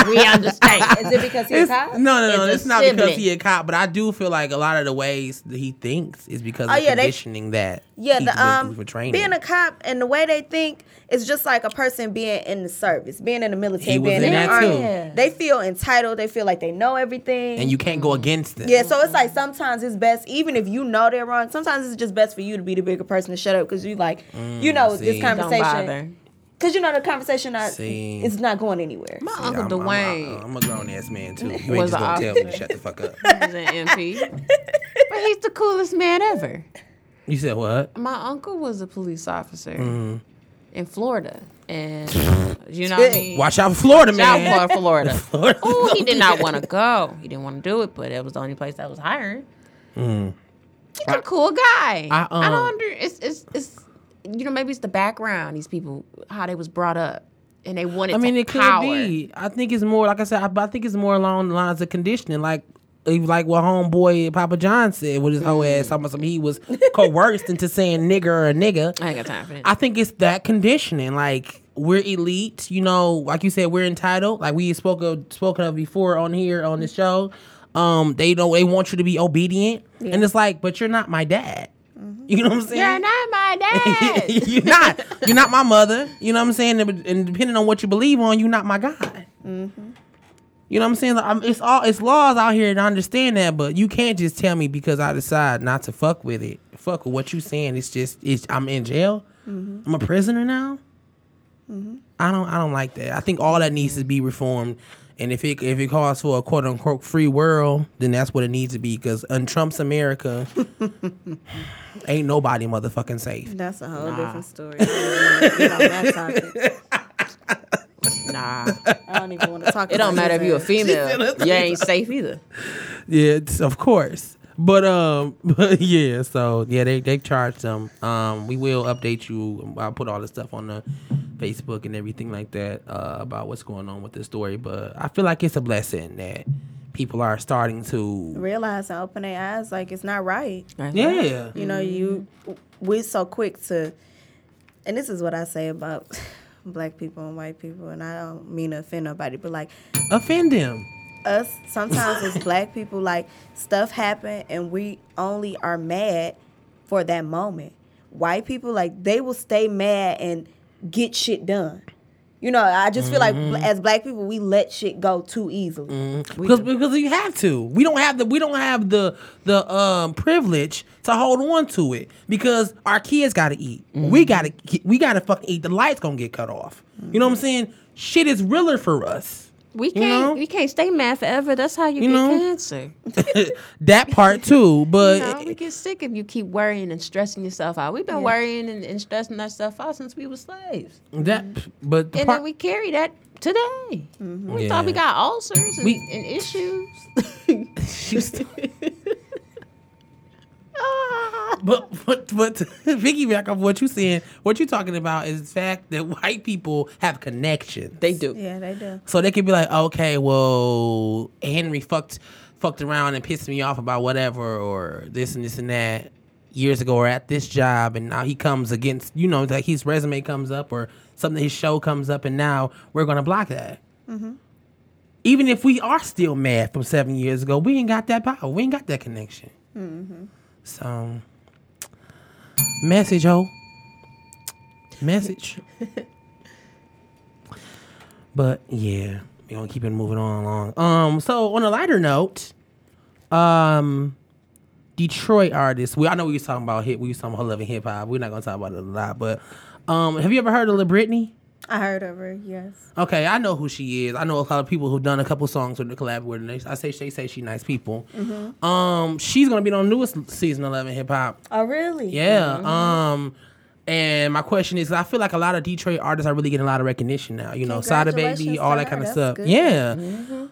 we understand. is it because he's a cop? no, no, no. It's a It's, not because sibling. he a cop, but I do feel like a lot of the ways that he thinks is because Oh, of yeah, they- conditioning that Yeah, he the um for training. being a cop and the way they think is just like a person being in the service, being in the military, He was being in in, the that army. too. Yeah. They feel entitled. They feel like they know everything. and you can't go against them. yeah, so it's like sometimes it's best, even if you know they're wrong. Sometimes it's just best for you to be the bigger person to shut up because you like, you know, Mm, see. this Don't Don't conversation. Bother. Because you know the conversation not, See. it's not going anywhere. My I'm, uncle I'm, Dwayne I'm, a grown ass man too. You ain't Was just gonna tell me to officer. shut the fuck up. He's an MP, but he's the coolest man ever. You said what? My uncle was a police officer Mm-hmm. in Florida, and you know what I mean. Watch out for Florida, man. Out for Florida. Florida. Oh, he did not want to go. He didn't want to do it, but it was the only place that was hiring. He's a cool guy. Mm. I, I, don't um, under. It's it's it's you know maybe it's the background. These people how they was brought up, and they wanted. I mean, it could be. I think it's more, like I said, I, I think it's more along the lines of conditioning, like like what homeboy Papa John said with his whole ass. Talking about some he was coerced into saying nigger or a nigga. I ain't got time for that. I think it's that conditioning. Like we're elite, you know. Like you said, we're entitled. Like we spoke of spoken of before on here on the show. Um, they don't. They want you to be obedient, and it's like, but you're not my dad. You know what I'm saying? You're not my dad. you're not. You're not my mother. You know what I'm saying? And depending on what you believe on, you're not my guy. Mm-hmm. You know what I'm saying? Like, I'm, it's all it's laws out here, and I understand that, but you can't just tell me because I decide not to fuck with it. Fuck with what you're saying. It's just it's I'm in jail. Mm-hmm. I'm a prisoner now. Mm-hmm. I don't I don't like that. I think all that needs to be reformed. And if it if it calls for a quote unquote free world, then that's what it needs to be. Because in Trump's America, ain't nobody motherfucking safe. That's a whole different story. I don't even wanna get on that topic. Nah, I don't even want to talk. About it It don't matter if you're a ass. female. You ain't safe either. Yeah, it's, of course. But um, but yeah. So yeah, they they charged them. Um, we will update you. I'll put all the stuff on the Facebook and everything like that uh, about what's going on with the story. But I feel like it's a blessing that people are starting to. realize and open their eyes like it's not right. Yeah. You know, you we're so quick to, and this is what I say about black people and white people, and I don't mean to offend nobody, but like Offend them. Us sometimes as black people, like stuff happen and we only are mad for that moment. White people, like they will stay mad and get shit done. You know, I just feel like mm-hmm. as black people, we let shit go too easily. Mm-hmm. Because because you have to. We don't have the we don't have the the um privilege to hold on to it because our kids got to eat. We mm-hmm. got to we got to fucking eat. The lights gonna get cut off. You know what I'm saying? Shit is realer for us. We can't. know? We can't stay mad forever. That's how you, You get know? cancer. that part too, but You know, we get sick if you keep worrying and stressing yourself out. We've been worrying and, and stressing ourselves out since we were slaves, that mm-hmm. but the and part, then we carry that today. Mm-hmm. We thought we got ulcers and, We- and issues. Ah. but but but to piggyback off what you're saying, what you're talking about is the fact that white people have connections. they do. Yeah, they do. So they could be like, okay, well, Henry fucked fucked around and pissed me off about whatever or this and this and that years ago or at this job and now he comes against you know like his resume comes up or something his show comes up and now we're gonna block that. Mm-hmm. Even if we are still mad from seven years ago, we ain't got that power. We ain't got that connection. Mm-hmm. So, message, ho. Message. But yeah, we're gonna keep it moving on along. Um, so on a lighter note, um, Detroit artists. We I know we was talking about hip. We was talking about loving hip hop. We're not gonna talk about it a lot, but um, have you ever heard of La Britney? I heard of her. Yes. Okay, I know who she is. I know a lot of people who've done a couple songs with the collab with her. they- I say they say she nice people. Um, she's gonna be on the newest season eleven hip hop. Oh, really? Yeah. Um, and my question is, I feel like a lot of Detroit artists are really getting a lot of recognition now. You know, Sada Baby, all that kind of stuff. good. Yeah.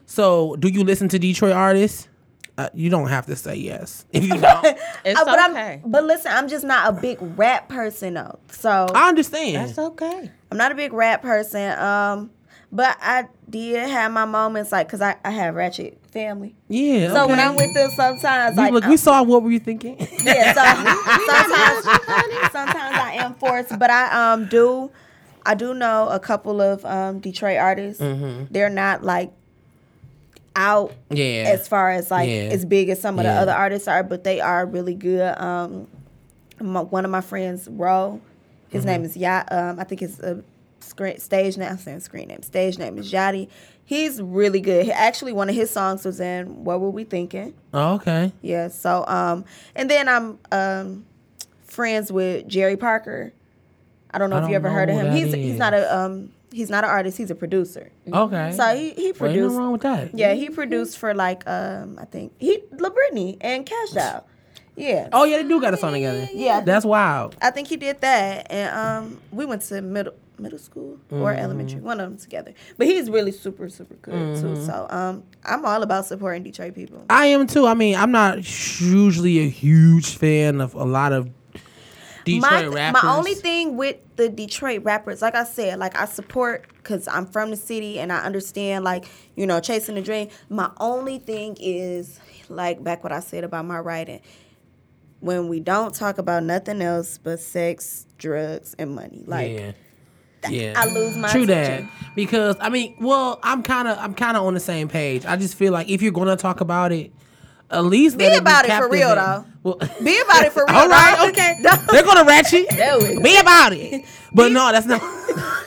So, do you listen to Detroit artists? Uh, you don't have to say yes if you don't. It's Uh, but okay. I'm, but listen, I'm just not a big rap person though. So I understand. That's okay. I'm not a big rap person. Um, but I did have my moments like, cause I, I have ratchet family. yeah. So when. I'm with them, sometimes We- like look, I'm- we saw what were you thinking? yeah, so sometimes sometimes I am forced, but I um do I do know a couple of um Detroit artists. They're not like out yeah. as far as like Yeah. as big as some of Yeah. the other artists are, but they are really good. Um, my, one of my friends, Ro, his Mm-hmm. name is Ya. Um, I think his uh, screen, stage name. I'm saying screen name. Stage name is Yachty. He's really good. He, actually, one of his songs was in "What Were We Thinking." oh, okay. Yeah. So, um, and then I'm um, friends with Jerry Parker. I don't know I if don't you ever heard of him. He's that he's not a um he's not an artist. He's a producer. Okay. So he he produced. nothing wrong with that. Yeah, he produced for like um I think he La Britney and Cash Out. Yeah. Oh yeah, they do got a song together. Yeah. That's wild. I think he did that and um we went to middle middle school or Mm-hmm. elementary, one of them together. But he's really super super good Mm-hmm. too. So um I'm all about supporting Detroit people. I am too. I mean, I'm not usually a huge fan of a lot of Detroit my, rappers. my only thing with the Detroit rappers, like I said, like I support because I'm from the city and I understand, like you know, chasing the dream. My only thing is, like back what I said about my writing, when we don't talk about nothing else but sex, drugs, and money, like yeah. Yeah. I lose my True attention. that. Because I mean, well, I'm kind of I'm kind of on the same page. I just feel like if you're going to talk about it, at least Be about it for real, though. Well, Be about it for real. all right, dog. okay. They're gonna ratchet. There we go. Be about it. But no, that's not.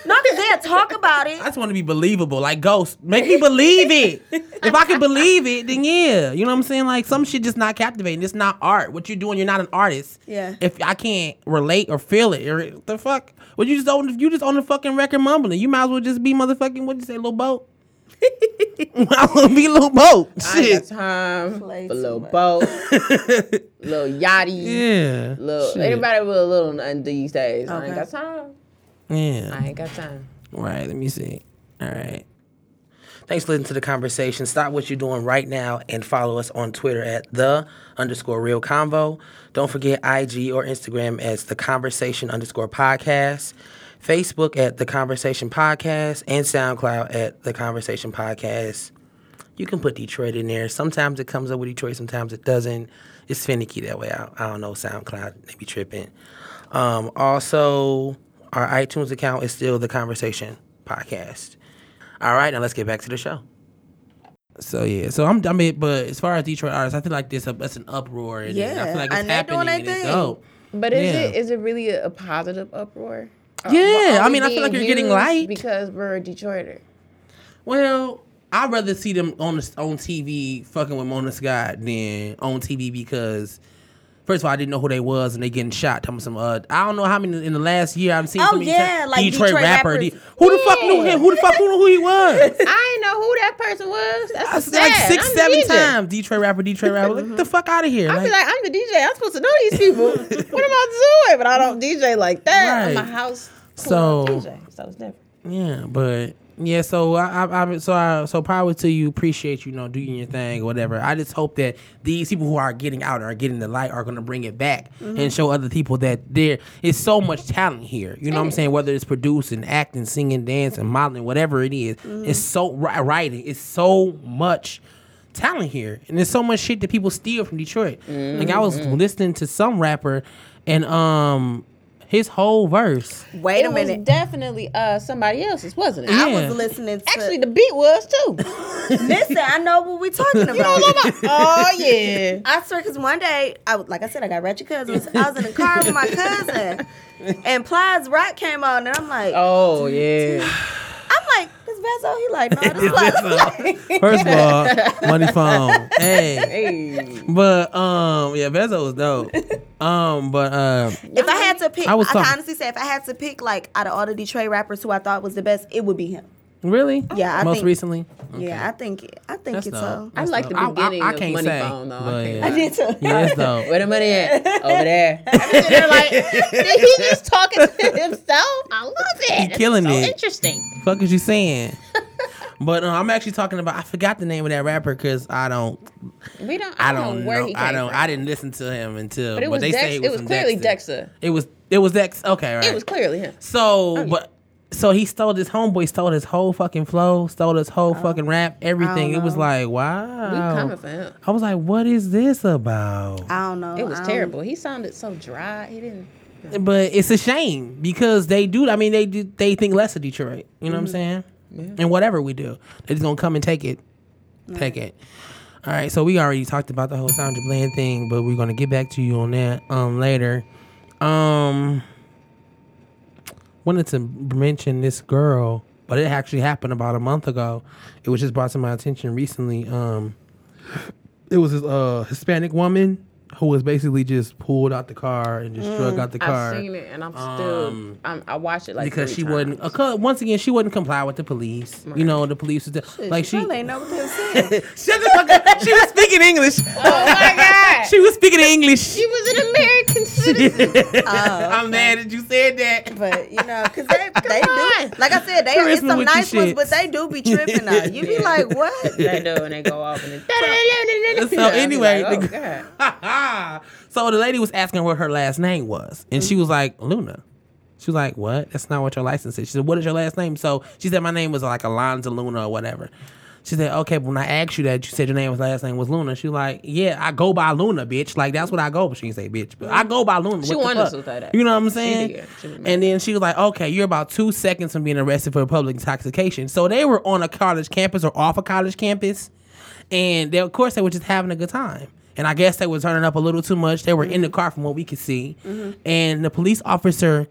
Not they'll talk about it. I just want to be believable, like Ghost. Make me believe it. if I can believe it, then yeah. You know what I'm saying? Like some shit just not captivating. It's not art. What you're doing, you're not an artist. Yeah. If I can't relate or feel it, or the fuck, what you just own? You just on the fucking record mumbling. You might as well just be motherfucking. What you say, little boat? Might as well be a little boat. I ain't got Shit. time Play for too little much. boat, little yachty, Yeah. little Shit. anybody with a little nothing these days. I ain't Okay. got time. Yeah. I ain't got time. Right, let me see. All right. Thanks for listening to the conversation. Stop what you're doing right now and follow us on Twitter at the underscore real convo. Don't forget IG or Instagram as the conversation underscore podcast. Facebook at the conversation podcast and SoundCloud at the conversation podcast. You can put Detroit in there. Sometimes it comes up with Detroit, sometimes it doesn't. It's finicky that way. I, I don't know. SoundCloud, they be tripping. Um, also, our iTunes account is still the Conversation Podcast. All right, now let's get back to the show. So yeah, so I'm I mean, but as far as Detroit artists, I feel like there's a that's an uproar. And I Yeah, feel like it's and they doing happening. their and it's dope. But is Yeah. it is it really a, a positive uproar? Uh, or- Yeah, are I mean, I feel like being you're getting used light. because we're a Detroiter. Well, I'd rather see them on the, on TV fucking with Mona Scott than on TV because. First of all, I didn't know who they was, and they getting shot. Talking some, uh, I don't know how many in the last year I've seen. Oh, so many yeah, like Detroit, Detroit rapper. D- who the fuck knew him? Who the fuck knew who he was? I didn't know who that person was. That's I said like six, I'm seven times. Detroit rapper, Detroit rapper. Like, get the fuck out of here. I Like, feel like I'm the DJ. I'm supposed to know these people. what am I doing? But I don't DJ like that. I'm a house So- so DJ. So it's different. yeah, but yeah. So I, I, I so I, so power to you. Appreciate you know doing your thing or whatever. I just hope that these people who are getting out are getting the light are gonna bring it back and mm-hmm. show other people that there is so much talent here. You know what I'm saying? Whether it's producing, acting, singing, dancing, modeling, whatever it is, mm-hmm. it's so ri- writing. It's so much talent here, and there's so much shit that people steal from Detroit. Like I was mm-hmm. listening to some rapper, and um, his whole verse. Wait it a minute. was definitely uh somebody else's, wasn't it? Yeah. I was listening to. Actually, the beat was too. listen, I know what we're talking about. oh yeah. I swear, because one day, I was like I said, I got ratchet cousins. I was in the car with my cousin, and Plies Rock came on, and I'm like, Oh yeah. I'm like, this Vezzo. He like, no, this Plies. First of all, money phone. Hey. Hey. But um yeah, Vezzo was dope. Um but um If I had to pick, I I, was can honestly say, if I had to pick, like, out of all the Detroit rappers who I thought was the best, it would be him. Really? Yeah, I Most think- recently? Yeah, I think, I think That's it's dope. so. I That's like the dope. beginning of can't Money say, Phone, though. I can't yeah. I did too. Yeah, it's dope. Where the money at? Over there. I'm sitting there like, he's just talking to himself. I love it. He It's killing so it. Interesting. Fuck is you saying? but uh, I'm actually talking about I forgot the name of that rapper because I don't We don't. I I don't, don't know where know he came I don't from. I didn't listen to him until But it was they Dex- say it it was, was clearly Dexter. Dexter. It was it was Dex okay right. It was clearly him. So, yeah. but so he stole this homeboy, stole his whole fucking flow, stole his whole Oh. fucking rap, everything. It was know. like, We wow. coming for him. I was like, what is this about? I don't know. It was terrible. He sounded so dry. He didn't. But it's a shame because they do. I mean, they do. They think less of Detroit. You know what I'm saying? Yeah. And whatever we do, they're just gonna come and take it, take it. All right. So we already talked about the whole Sandra Bland thing, but we're gonna get back to you on that um later. Um, wanted to mention this girl, but it actually happened about a month ago. It was just brought to my attention recently. Um, it was a uh Hispanic woman who was basically just pulled out the car and just drug out the car I've seen it, and I'm still. Um, I'm, I watched it like because three she times. wouldn't. Uh, once again, she wouldn't comply with the police. You know, the police was the- like she. Probably ain't know what they were saying. Shut the fuck up. She was speaking English. Oh my god! She was speaking English. She was an American citizen. I'm mad that you said that. But you know, cause they they on. do. Like I said, they Charisma it's some nice ones, shit. but they do be tripping out. You be like, what? they do, and they go off and. So I'll anyway, like, the- oh, God. So the lady was asking what her last name was, and she was like Luna. She was like, "What? That's not what your license is." She said, "What is your last name?" So she said, "My name was like Alonzo Luna or whatever." She said, "Okay, but when I asked you that, you said your name was last name was Luna." She was like, "Yeah, I go by Luna, bitch. Like that's what I go." But she didn't say bitch, but I go by Luna. She wanted to say that. You know what I'm saying? did. She mad. and then she was like, "Okay, you're about two seconds from being arrested for public intoxication." So they were on a college campus or off a college campus, and they, of course, they were just having a good time. And I guess they were turning up a little too much. They were in the mm-hmm. car from what we could see, mm-hmm. and the police officer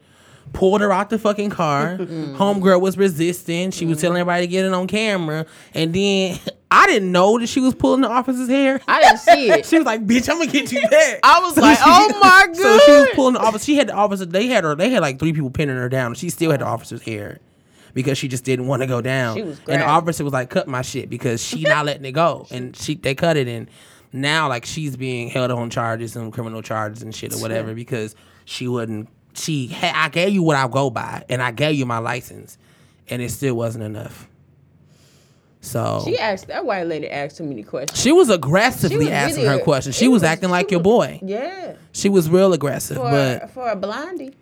pulled her out the fucking car. Mm. Homegirl was resisting. She was telling mm-hmm. everybody to get it on camera. And then I didn't know that she was pulling the officer's hair. I didn't see it. She was like, "Bitch, I'm gonna get you back." I was like, oh my god. So she was pulling the officer. She had the officer. They had her. They had like three people pinning her down. She still had the officer's hair because she just didn't want to go down. She was and the officer was like, "Cut my shit," because she not letting it go. And she they cut it. And now like she's being held on charges and criminal charges and shit or whatever because she wouldn't. She had. I gave you what I go by, and I gave you my license, and it still wasn't enough. So She asked that white lady asked too many questions. she was aggressively She was asking really- her questions. She was, was- acting she like your boy. Yeah, She was real aggressive, for but for a blondie,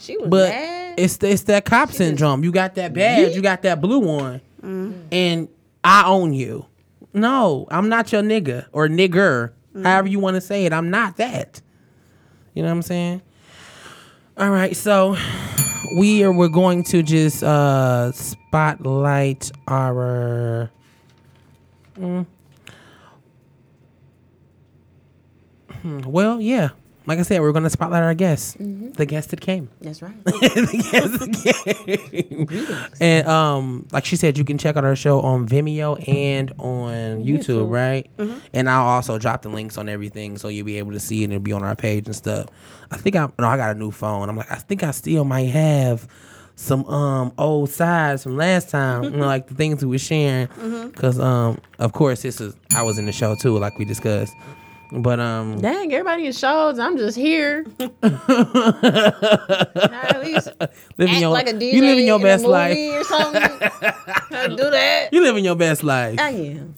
she was but mad. it's it's that cop syndrome. You got that badge, you got that blue one, mm-hmm. and I own you. No, I'm not your nigga or nigger, however you want to say it. I'm not that. You know what I'm saying? All right, so we are we're going to just uh spotlight our Mm. Hmm, well, yeah. Like I said, we're going to spotlight our guests, the guest that came. That's right. the guest that came. And um, like she said, you can check out our show on Vimeo and on YouTube, right? And I'll also drop the links on everything, so you'll be able to see it and it'll be on our page and stuff. I think I no, I got a new phone. I'm like, I think I still might have some um old sides from last time, you know, like the things we were sharing. Cause um, of course, this is I was in the show too, like we discussed. But um, Dang, everybody in shows. I'm just here. at least living act your like a DJ you living your in best life. or something. I do that. You living your best life. I am.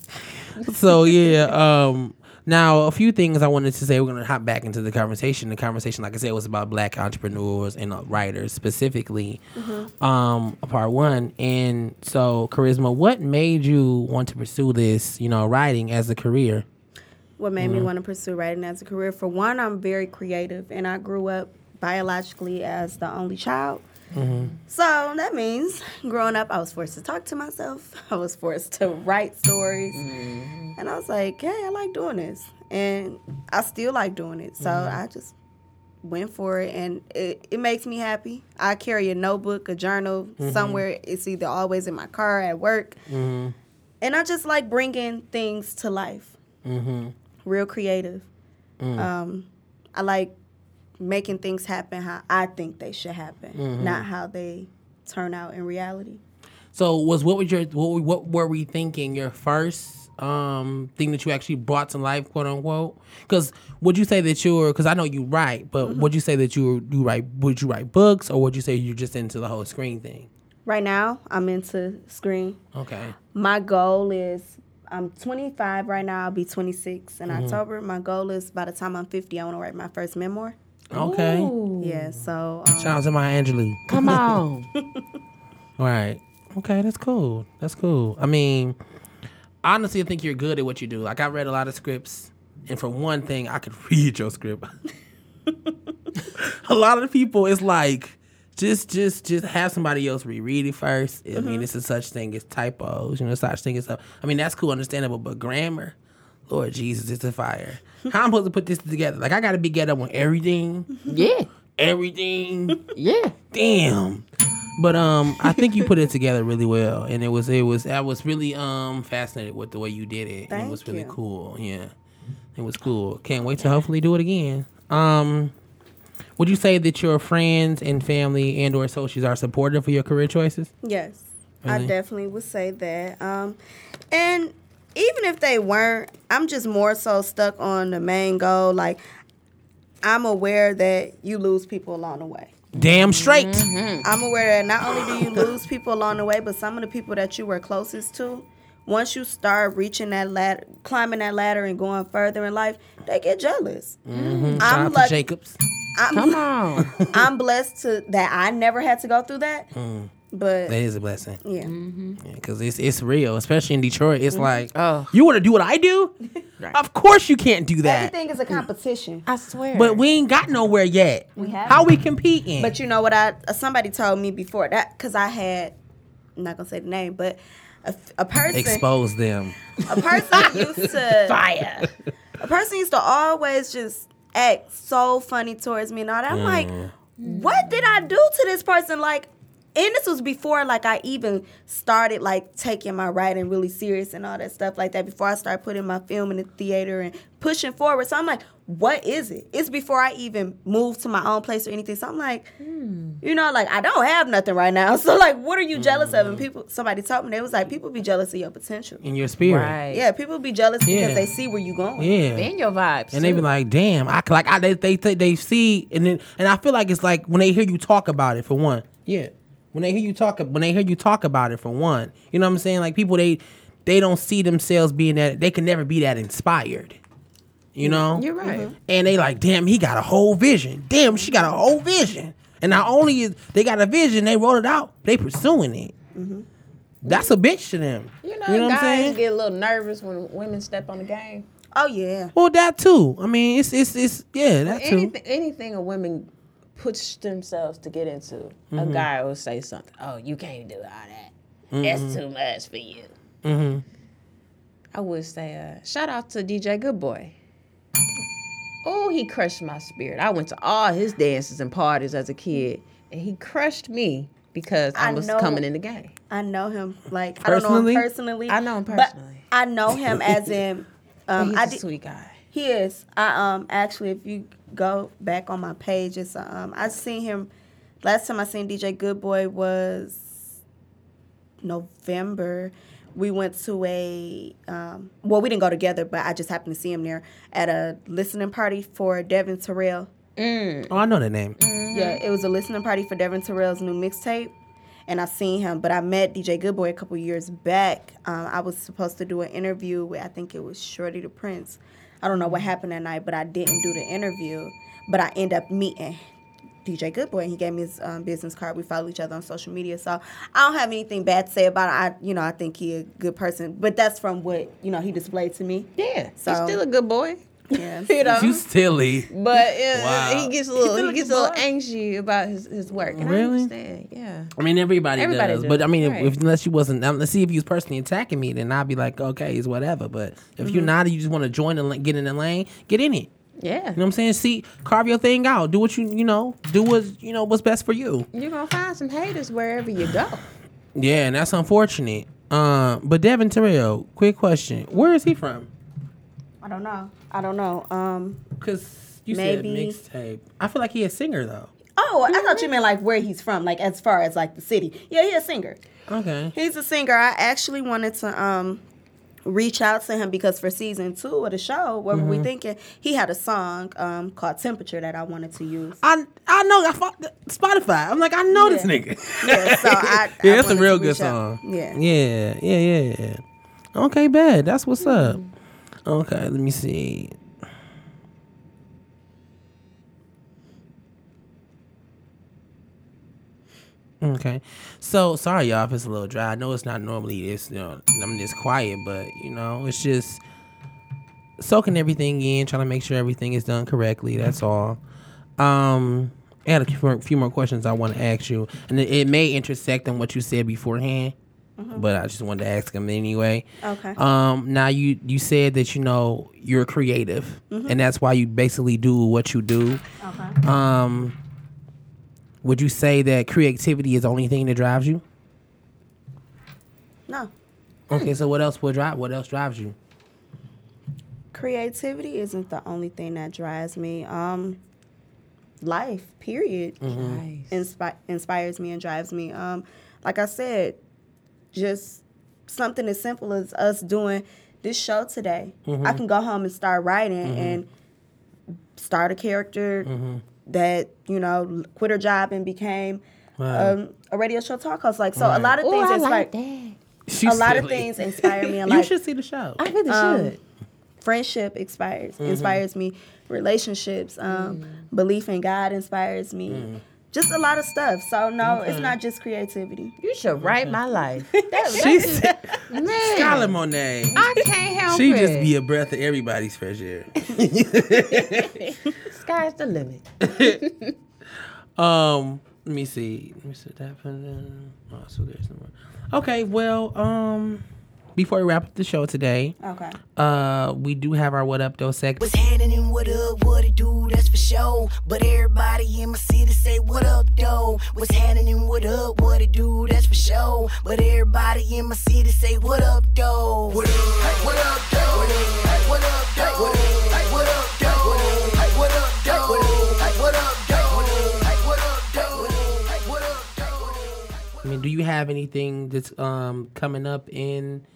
so yeah um now a few things i wanted to say we're going to hop back into the conversation the conversation like i said was about black entrepreneurs and uh, writers specifically um part one and so charisma what made you want to pursue this you know writing as a career what made me mm-hmm. want to pursue writing as a career. For one, I'm very creative, and I grew up biologically as the only child. Mm-hmm. So that means growing up, I was forced to talk to myself. I was forced to write stories, mm-hmm. and I was like, "Hey, I like doing this," and I still like doing it. So I just went for it, and it, it makes me happy. I carry a notebook, a journal somewhere. It's either always in my car at work, and I just like bringing things to life real creative. Um, I like making things happen how I think they should happen, not how they turn out in reality. so was what was your what, what were we thinking? Your first um thing that you actually brought to life quote unquote? Because would you say that you're because i know you write but would you say that you you write would you write books or would you say you're just into the whole screen thing? Right now, I'm into screen. okay. My goal is I'm 25 right now. I'll be 26 in October. My goal is by the time I'm 50, I want to write my first memoir. okay Yeah, so um, Shout out to Maya Angelou. Come on. All right. Okay, that's cool. That's cool. I mean, honestly, I think you're good at what you do. Like, I read a lot of scripts, and for one thing, I could read your script. a lot of the people, it's like, just, just, just have somebody else reread it first. I mean, it's a such thing as typos, you know, such thing as stuff. I mean, that's cool, understandable, but grammar, Lord Jesus, it's a fire. How I'm supposed to put this together? Like, I got to be get up on everything, yeah. everything Yeah. damn but um i think you put it together really well and it was it was i was really um fascinated with the way you did it Thank it was really you. cool yeah it was cool can't wait to hopefully do it again um would you say that your friends and family and or associates are supportive of your career choices Yes, I definitely would say that. Um, and even if they weren't, I'm just more so stuck on the main goal. Like, I'm aware that you lose people along the way. damn straight I'm aware that not only do you lose people along the way, but some of the people that you were closest to, once you start reaching that ladder, climbing that ladder and going further in life, they get jealous. Shout I'm out to lucky. jacobs Come I'm, on. I'm blessed to that I never had to go through that. Mm. But that is a blessing yeah, mm-hmm. because it's it's real especially in detroit it's mm-hmm. like Oh. you want to do what i do of course you can't do that everything is a competition. I swear. but we ain't got nowhere yet We have how we competing But you know what? I uh, somebody told me before that because I had I'm not gonna say the name, but a, a person expose them a person used to fire. A person used to always just act so funny towards me and all that. I'm like, mm. what did I do to this person? Like, and this was before like I even started like taking my writing really serious and all that stuff like that. Before I started putting my film in the theater and pushing forward. So I'm like, what is it? It's before I even moved to my own place or anything. So I'm like, hmm. you know, like I don't have nothing right now. So like, what are you jealous of? And mm-hmm. people, somebody told me they was like, people be jealous of your potential. In your spirit. Right. Yeah, people be jealous Yeah. because they see where you going. Yeah. And your vibes. And they be like, "Damn, I c- like I, they they they they see and then and I feel like it's like when they hear you talk about it for one, yeah. When they hear you talk, when they hear you talk about it for one, you know what I'm saying? Like people they they don't see themselves being that they can never be that inspired, you mm-hmm. know. You're right. Mm-hmm. And they like, damn, he got a whole vision. Damn, she got a whole vision. And not only is they got a vision, they wrote it out. They pursuing it. Mm-hmm. That's a bitch to them. You know, what I'm guys saying? get a little nervous when women step on the game. Oh yeah. Well, that too. I mean, it's it's it's yeah, that too. Anything, anything a woman puts themselves to get into, Mm-hmm. a guy will say something. Oh, you can't do all that. Mm-hmm. That's too much for you. I would say, uh, shout out to DJ Good Boy. Oh, he crushed my spirit. I went to all his dances and parties as a kid, and he crushed me because I, I was know- coming in the game. I know him. Like I don't know Personally? him personally. I know him but personally. I know him as in. Um, he's I a did, sweet guy. He is. I um actually, if you go back on my page, it's um I seen him. Last time I seen DJ Good Boy was November. We went to a um, well, we didn't go together, but I just happened to see him there at a listening party for Devin Terrell. Oh, I know that name. Yeah, it was a listening party for Devin Terrell's new mixtape. And I seen him, but I met DJ Goodboy a couple years back. Um, I was supposed to do an interview with, I think it was Shorty the Prince. I don't know what happened that night, but I didn't do the interview. But I end up meeting DJ Goodboy, and he gave me his um, business card. We follow each other on social media, so I don't have anything bad to say about it. I, you know, I think he a good person, but that's from what you know he displayed to me. Yeah, So- he's still a good boy. Yeah, You know, You silly. But uh, Wow. he gets a little still he gets a little boy. anxious about his, his work. And I Really? understand. Yeah. I mean, everybody, Everybody does. do, But I mean, right. if, unless you wasn't, um, let's see if you was personally attacking me, then I'd be like, okay, it's whatever. But if Mm-hmm. you're not, you just want to join the, la- get in the lane, get in it. Yeah. You know what I'm saying? See, carve your thing out. Do what you, you know, do what you know what's best for you. You're gonna find some haters wherever you go. Yeah, and that's unfortunate. Um, but Devin Terrell, quick question: Where is he from? I don't know. I don't know. Um, Because you Maybe- said mixtape. I feel like he a singer though. oh, I thought you meant like where he's from, like as far as like the city. Yeah, he's a singer. Okay. He's a singer. I actually wanted to um reach out to him because for season two of the show, what were we thinking? He had a song um called Temperature that I wanted to use. I I know I fought the- Spotify. I'm like I know this nigga. Yeah, so I, yeah, I that's a real good reach out. song. Yeah. yeah, yeah, yeah, yeah. Okay, bad. That's what's up. Okay, let me see. Okay, so sorry y'all if it's a little dry. I know it's not normally this, you know, I'm this quiet, but you know, it's just soaking everything in, trying to make sure everything is done correctly. That's all. Um, I had a few more, questions I want to ask you, and it, it may intersect on what you said beforehand, but I just wanted to ask them anyway. Okay. Um, now you you said that you know you're creative, and that's why you basically do what you do. Okay. Um, would you say that creativity is the only thing that drives you? No. Okay, so what else would drive? What else drives you? Creativity isn't the only thing that drives me. Um life, period. Nice. inspi- inspires me and drives me. Um, like I said, just something as simple as us doing this show today. Mm-hmm. I can go home and start writing and start a character Mm-hmm. that you know quit her job and became Right. um, a radio show talk host. Like so, a lot of Oh, things I inspire. like that. She's a lot of things inspire me. in you life. should see the show. I really Um, should. friendship inspires Mm-hmm. inspires me relationships um, belief in god inspires me Mm. Just a lot of stuff so no it's not just creativity You should write my life. That, She said, man, Skyler Monet. I can't help She it. just be a breath of everybody's fresh air. Sky's the limit. Um, let me see. Let me see that. for the- Oh, so there's no more. Okay, well, um, before we wrap up the show today, Okay. uh, we do have our what up though segment. What's happening? What up? What it do? That's for sure. But everybody in my city What's happening? What up? What it do? That's for sure. But everybody in my city say what up, though. What up? Hey, what up, though? Hey, what up, though? Hey, what up, though? Hey, what up, though? Hey, what up, though? Hey, what up, though? Hey, what up, though? I mean, do you have anything that's um coming up in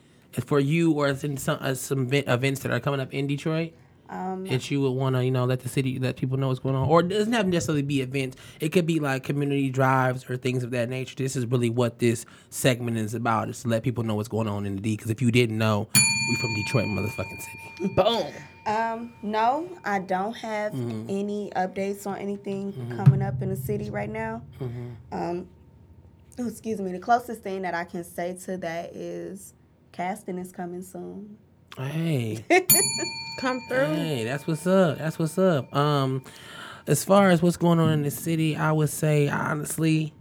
for you or in some uh, some events that are coming up in Detroit? Um, that you would want to, you know, let the city, let people know what's going on, or it doesn't have to necessarily be events. It could be like community drives or things of that nature. This is really what this segment is about: is to let people know what's going on in the D. Because if you didn't know, we from Detroit, motherfucking city. Boom. Um, no, I don't have Mm-hmm. any updates on anything coming up in the city right now. Mm-hmm. Um, oh, excuse me. The closest thing that I can say to that is casting is coming soon. Hey, Come through. hey, that's what's up. That's what's up. Um, as far as what's going on in the city, I would say honestly,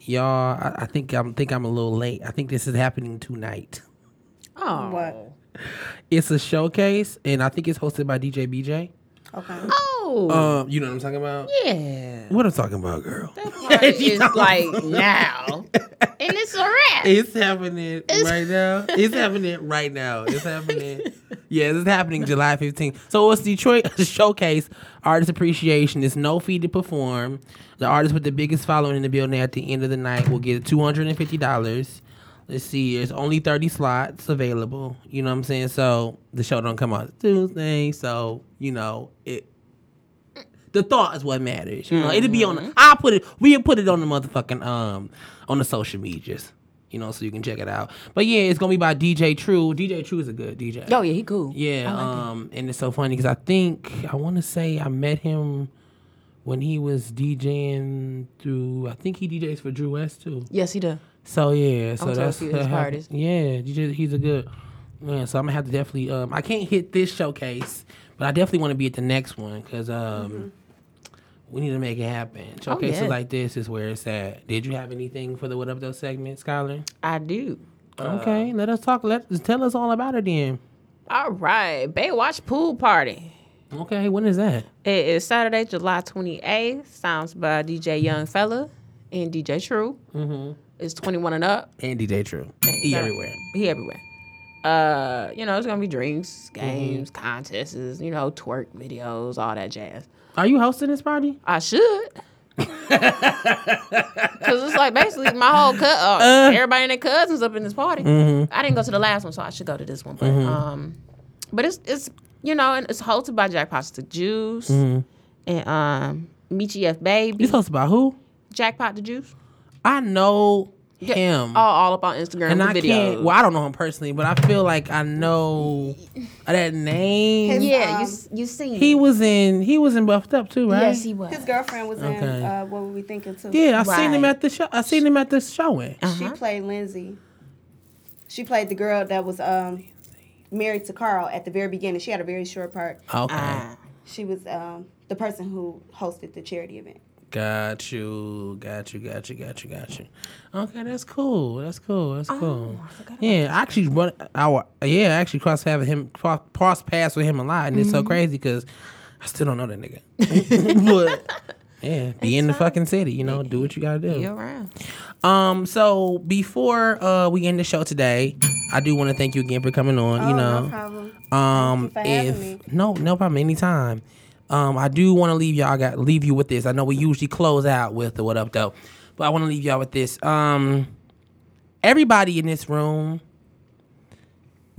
y'all, I, I think I'm think I'm a little late. I think this is happening tonight. Oh. What? It's a showcase, and I think it's hosted by DJ BJ. Okay. Oh. Um, you know what I'm talking about? yeah. What I'm talking about, girl? Party is like now. And it's a wrap. It's happening right now. It's happening right now. It's happening. Yeah, it's happening July 15th. So it's Detroit to Showcase Artist Appreciation. It's no fee to perform. The artist with the biggest following in the building at the end of the night will get $250. Let's see, there's only 30 slots available. You know what I'm saying? So the show don't come out Tuesday. So, you know, it the thought is what matters. You know, it'll be on. The, I'll put it. We'll put it on the motherfucking um on the social medias. You know, so you can check it out. But yeah, it's gonna be by DJ True. DJ True is a good DJ. Oh yeah, he cool. Yeah, um, and it's so funny because I think I want to say I met him when he was DJing through. I think he DJs for Drew West too. Yes, he does. So yeah, so that's of his that happened. parties. Yeah, DJ, he's a good. Yeah, so I'm gonna have to definitely. Um, I can't hit this showcase, but I definitely want to be at the next one because um, we need to make it happen. Showcases Oh, yeah. like this is where it's at. Did you have anything for the what up though segment, Skyler? I do. okay, let us talk. Let tell us all about it then. All right. Baywatch pool party. Okay, when is that? It is Saturday, July 28th. Sounds by DJ Young Fella and DJ True. Mm-hmm. It's 21 and up. Andy DJ True. He everywhere. He everywhere. Uh, you know, it's gonna be drinks, games, contests, you know, twerk videos, all that jazz. Are you hosting this party? I should. Cause it's like basically my whole cut. Uh, everybody and their cousins up in this party. I didn't go to the last one, so I should go to this one. But um, but it's it's you know, and it's hosted by Jack Pasta Juice and um Michi F Baby, You hosted by who? Jackpot the Juice. I know him. All, all up on Instagram. and the I videos. can't. Well, I don't know him personally, but I feel like I know that name. His, yeah, um, you s- you seen He was in. He was in Buffed Up too, right? Yes, he was. His girlfriend was Okay. in uh, What Were We Thinking Too. Yeah, I seen him at the show. I seen him at the showing. She played Lindsay. She played the girl that was um, married to Carl at the very beginning. She had a very short part. Okay, Ah. She was um, the person who hosted the charity event. Got you, got you, got you, got you, got you. Okay, that's cool. That's cool. That's cool. yeah, I actually run. Our yeah, I actually cross with him. Cross, cross paths with him a lot, and it's so crazy because I still don't know that nigga. but yeah, be in the fucking city. You know, do what you gotta do. You around? Um, so before uh we end the show today, I do want to thank you again for coming on. you Oh, know, no problem. um, you if no, no problem, anytime. Um, I do want to leave y'all. I got leave you with this. I know we usually close out with the what up though, but I want to leave y'all with this. Um, everybody in this room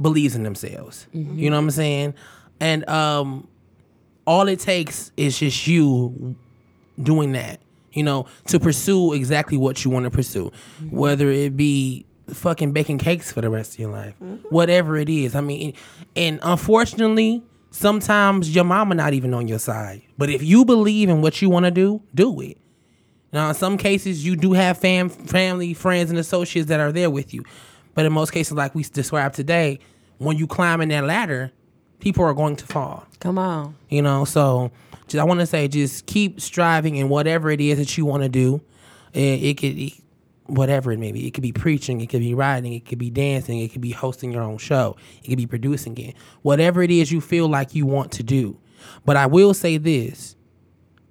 believes in themselves. You know what I'm saying? And um, all it takes is just you doing that, you know, to pursue exactly what you want to pursue, whether it be fucking baking cakes for the rest of your life, whatever it is. I mean, and unfortunately, sometimes your mama not even on your side. But if you believe in what you want to do, do it. Now, in some cases, you do have fam, family, friends, and associates that are there with you. But in most cases, like we described today, when you climb in that ladder, people are going to fall. Come on. You know, so just, I want to say, just keep striving in whatever it is that you want to do. It, it could, whatever it may be. It could be preaching, it could be writing, it could be dancing, it could be hosting your own show, it could be producing it. Whatever it is you feel like you want to do. But I will say this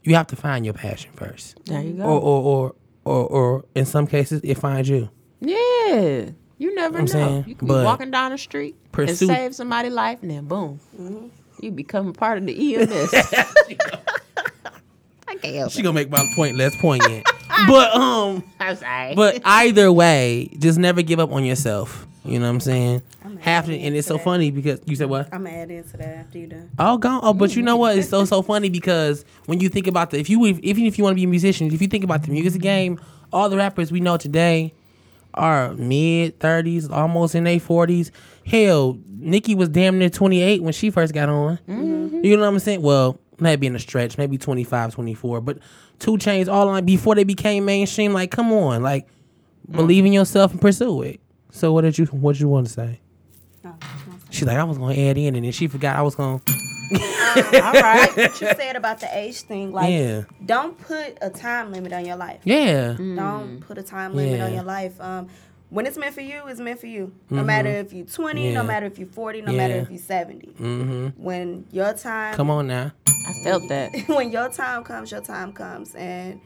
you have to find your passion first. There you go. Or, or, or, or, or in some cases, it finds you. Yeah. You never I'm know. saying, you can be walking down the street pursue- and save somebody's life, and then boom, mm-hmm. you become a part of the EMS. I can't She gonna make my point less poignant. but um I'm sorry. but either way, just never give up on yourself. You know what I'm saying? Have to, and it's so funny because you said what? I'm gonna add into that after you done. Oh, gone. Oh, but you know what? It's so so funny because when you think about the if you if, even if you want to be a musician, if you think about the music game, all the rappers we know today are mid thirties, almost in their forties. Hell, Nicki was damn near twenty eight when she first got on. You know what I'm saying? Well, maybe in a stretch, maybe 25, 24. But 2 Chainz all on before they became mainstream. Like, come on, like believe in yourself and pursue it. So what did you what did you want to say? She's like, I was gonna add in, and then she forgot I was gonna. All right. what you said about the age thing, like, Yeah. don't put a time limit on your life. Yeah. Don't put a time limit on your life. Um, when it's meant for you, it's meant for you. No matter if you're 20, Mm-hmm. Yeah. no matter if you're 40, no matter if you're 70. Mm-hmm. When your time, Come on now. I felt that. when your time comes, your time comes, and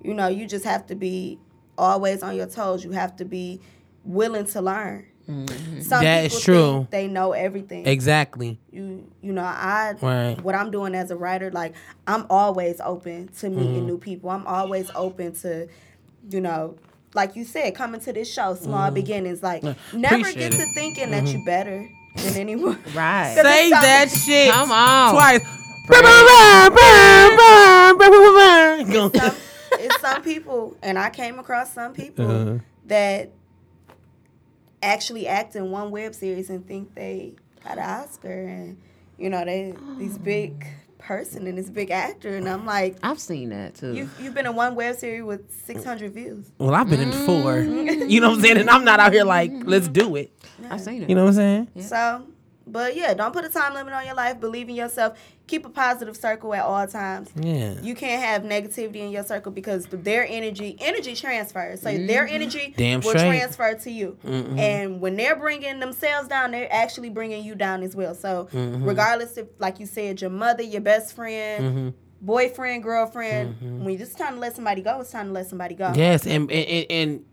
you know you just have to be always on your toes. You have to be willing to learn. Some That is people true. think they know everything. Exactly. you you know I Right. what I'm doing as a writer like I'm always open to meeting Mm-hmm. new people. I'm always open to you know like you said coming to this show small beginnings like never Mm-hmm. Appreciate get it. Mm-hmm. to thinking that you better than anyone. Right. Say that shit. Come on. Twice. Go. some, it's some people, and I came across some people Uh-huh. that actually act in one web series and think they got an Oscar, and you know they these big person and this big actor, and I'm like, I've seen that too. you you've been in one web series with 600 views. Well, I've been in four. Mm. You know what I'm saying? And I'm not out here like, let's do it. I've seen it. You know what I'm saying? So, but yeah, don't put a time limit on your life. Believe in yourself. Keep a positive circle at all times. Yeah. You can't have negativity in your circle because their energy, energy transfers. So mm-hmm. their energy Damn will straight. transfer to you. Mm-hmm. And when they're bringing themselves down, they're actually bringing you down as well. So mm-hmm. regardless if, like you said, your mother, your best friend, mm-hmm. boyfriend, girlfriend, when it's time to let somebody go, it's time to let somebody go. Yes, and, and, and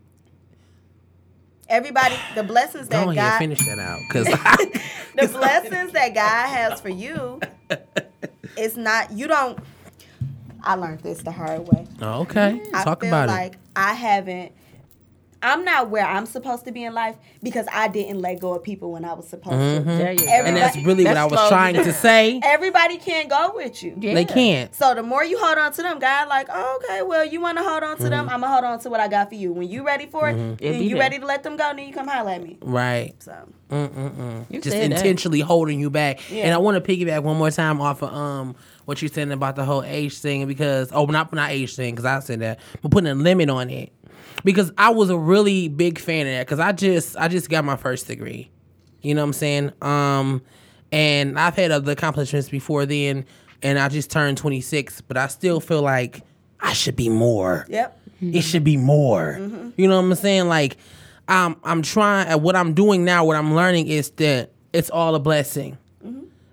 Everybody, the blessings that go God, finish that out, cause the blessings that God has for you, it's not you don't. I learned this the hard way. Oh, okay, I talk about like I haven't. I'm not where I'm supposed to be in life because I didn't let go of people when I was supposed to. There you go. Mm-hmm. and that's really what I was trying you to say. Everybody can't go with you. Yeah. They can't. So the more you hold on to them, God, like, oh, okay, well, you want to hold on to them, Mm-hmm. I'm gonna hold on to what I got for you. When you ready for it, It'll and you ready to let them go, then you come holler at me. Right. So You just said that. intentionally holding you back. Yeah. And I want to piggyback one more time off of um what you're saying about the whole age thing because oh not not age thing because I said that but putting a limit on it because I was a really big fan of that because I just I just got my first degree, you know what I'm saying um and I've had other accomplishments before then and I just turned 26 but I still feel like I should be more yep. it should be more. You know what I'm saying? Like, I'm I'm trying. What I'm doing now, what I'm learning is that it's all a blessing.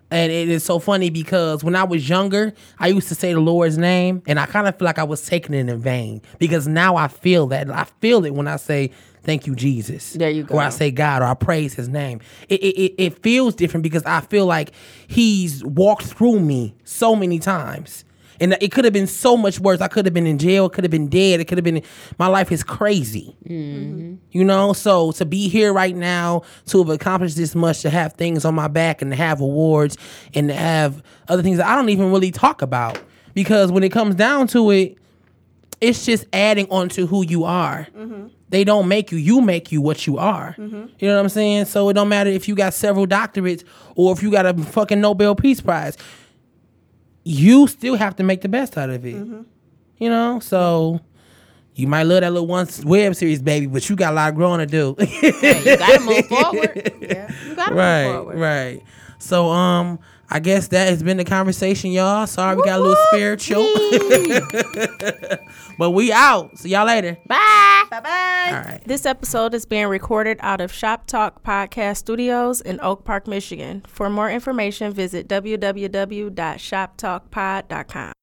And it is so funny because when I was younger, I used to say the Lord's name, and I kind of feel like I was taking it in vain because now I feel that I feel it when I say thank you, Jesus. There you go. Or I say God, or I praise His name. It it, it, it feels different because I feel like He's walked through me so many times. And it could have been so much worse. I could have been in jail. It could have been dead. It could have been. My life is crazy. Mm-hmm. You know, so to be here right now, to have accomplished this much, to have things on my back and to have awards and to have other things that I don't even really talk about because when it comes down to it, it's just adding on to who you are. Mm-hmm. They don't make you, you make you what you are. Mm-hmm. You know what I'm saying? So it don't matter if you got several doctorates or if you got a fucking Nobel Peace Prize. You still have to make the best out of it. You know, so you might love that little one web series, baby, but you got a lot of growing to do. Yeah, you gotta move forward. Yeah. You gotta move right, right. So um, I guess that has been the conversation, y'all. Sorry we got a little spiritual. but we out. See y'all later. Bye. Bye bye. All right. This episode is being recorded out of Shop Talk Podcast Studios in Oak Park, Michigan. For more information, visit www.shoptalkpod.com.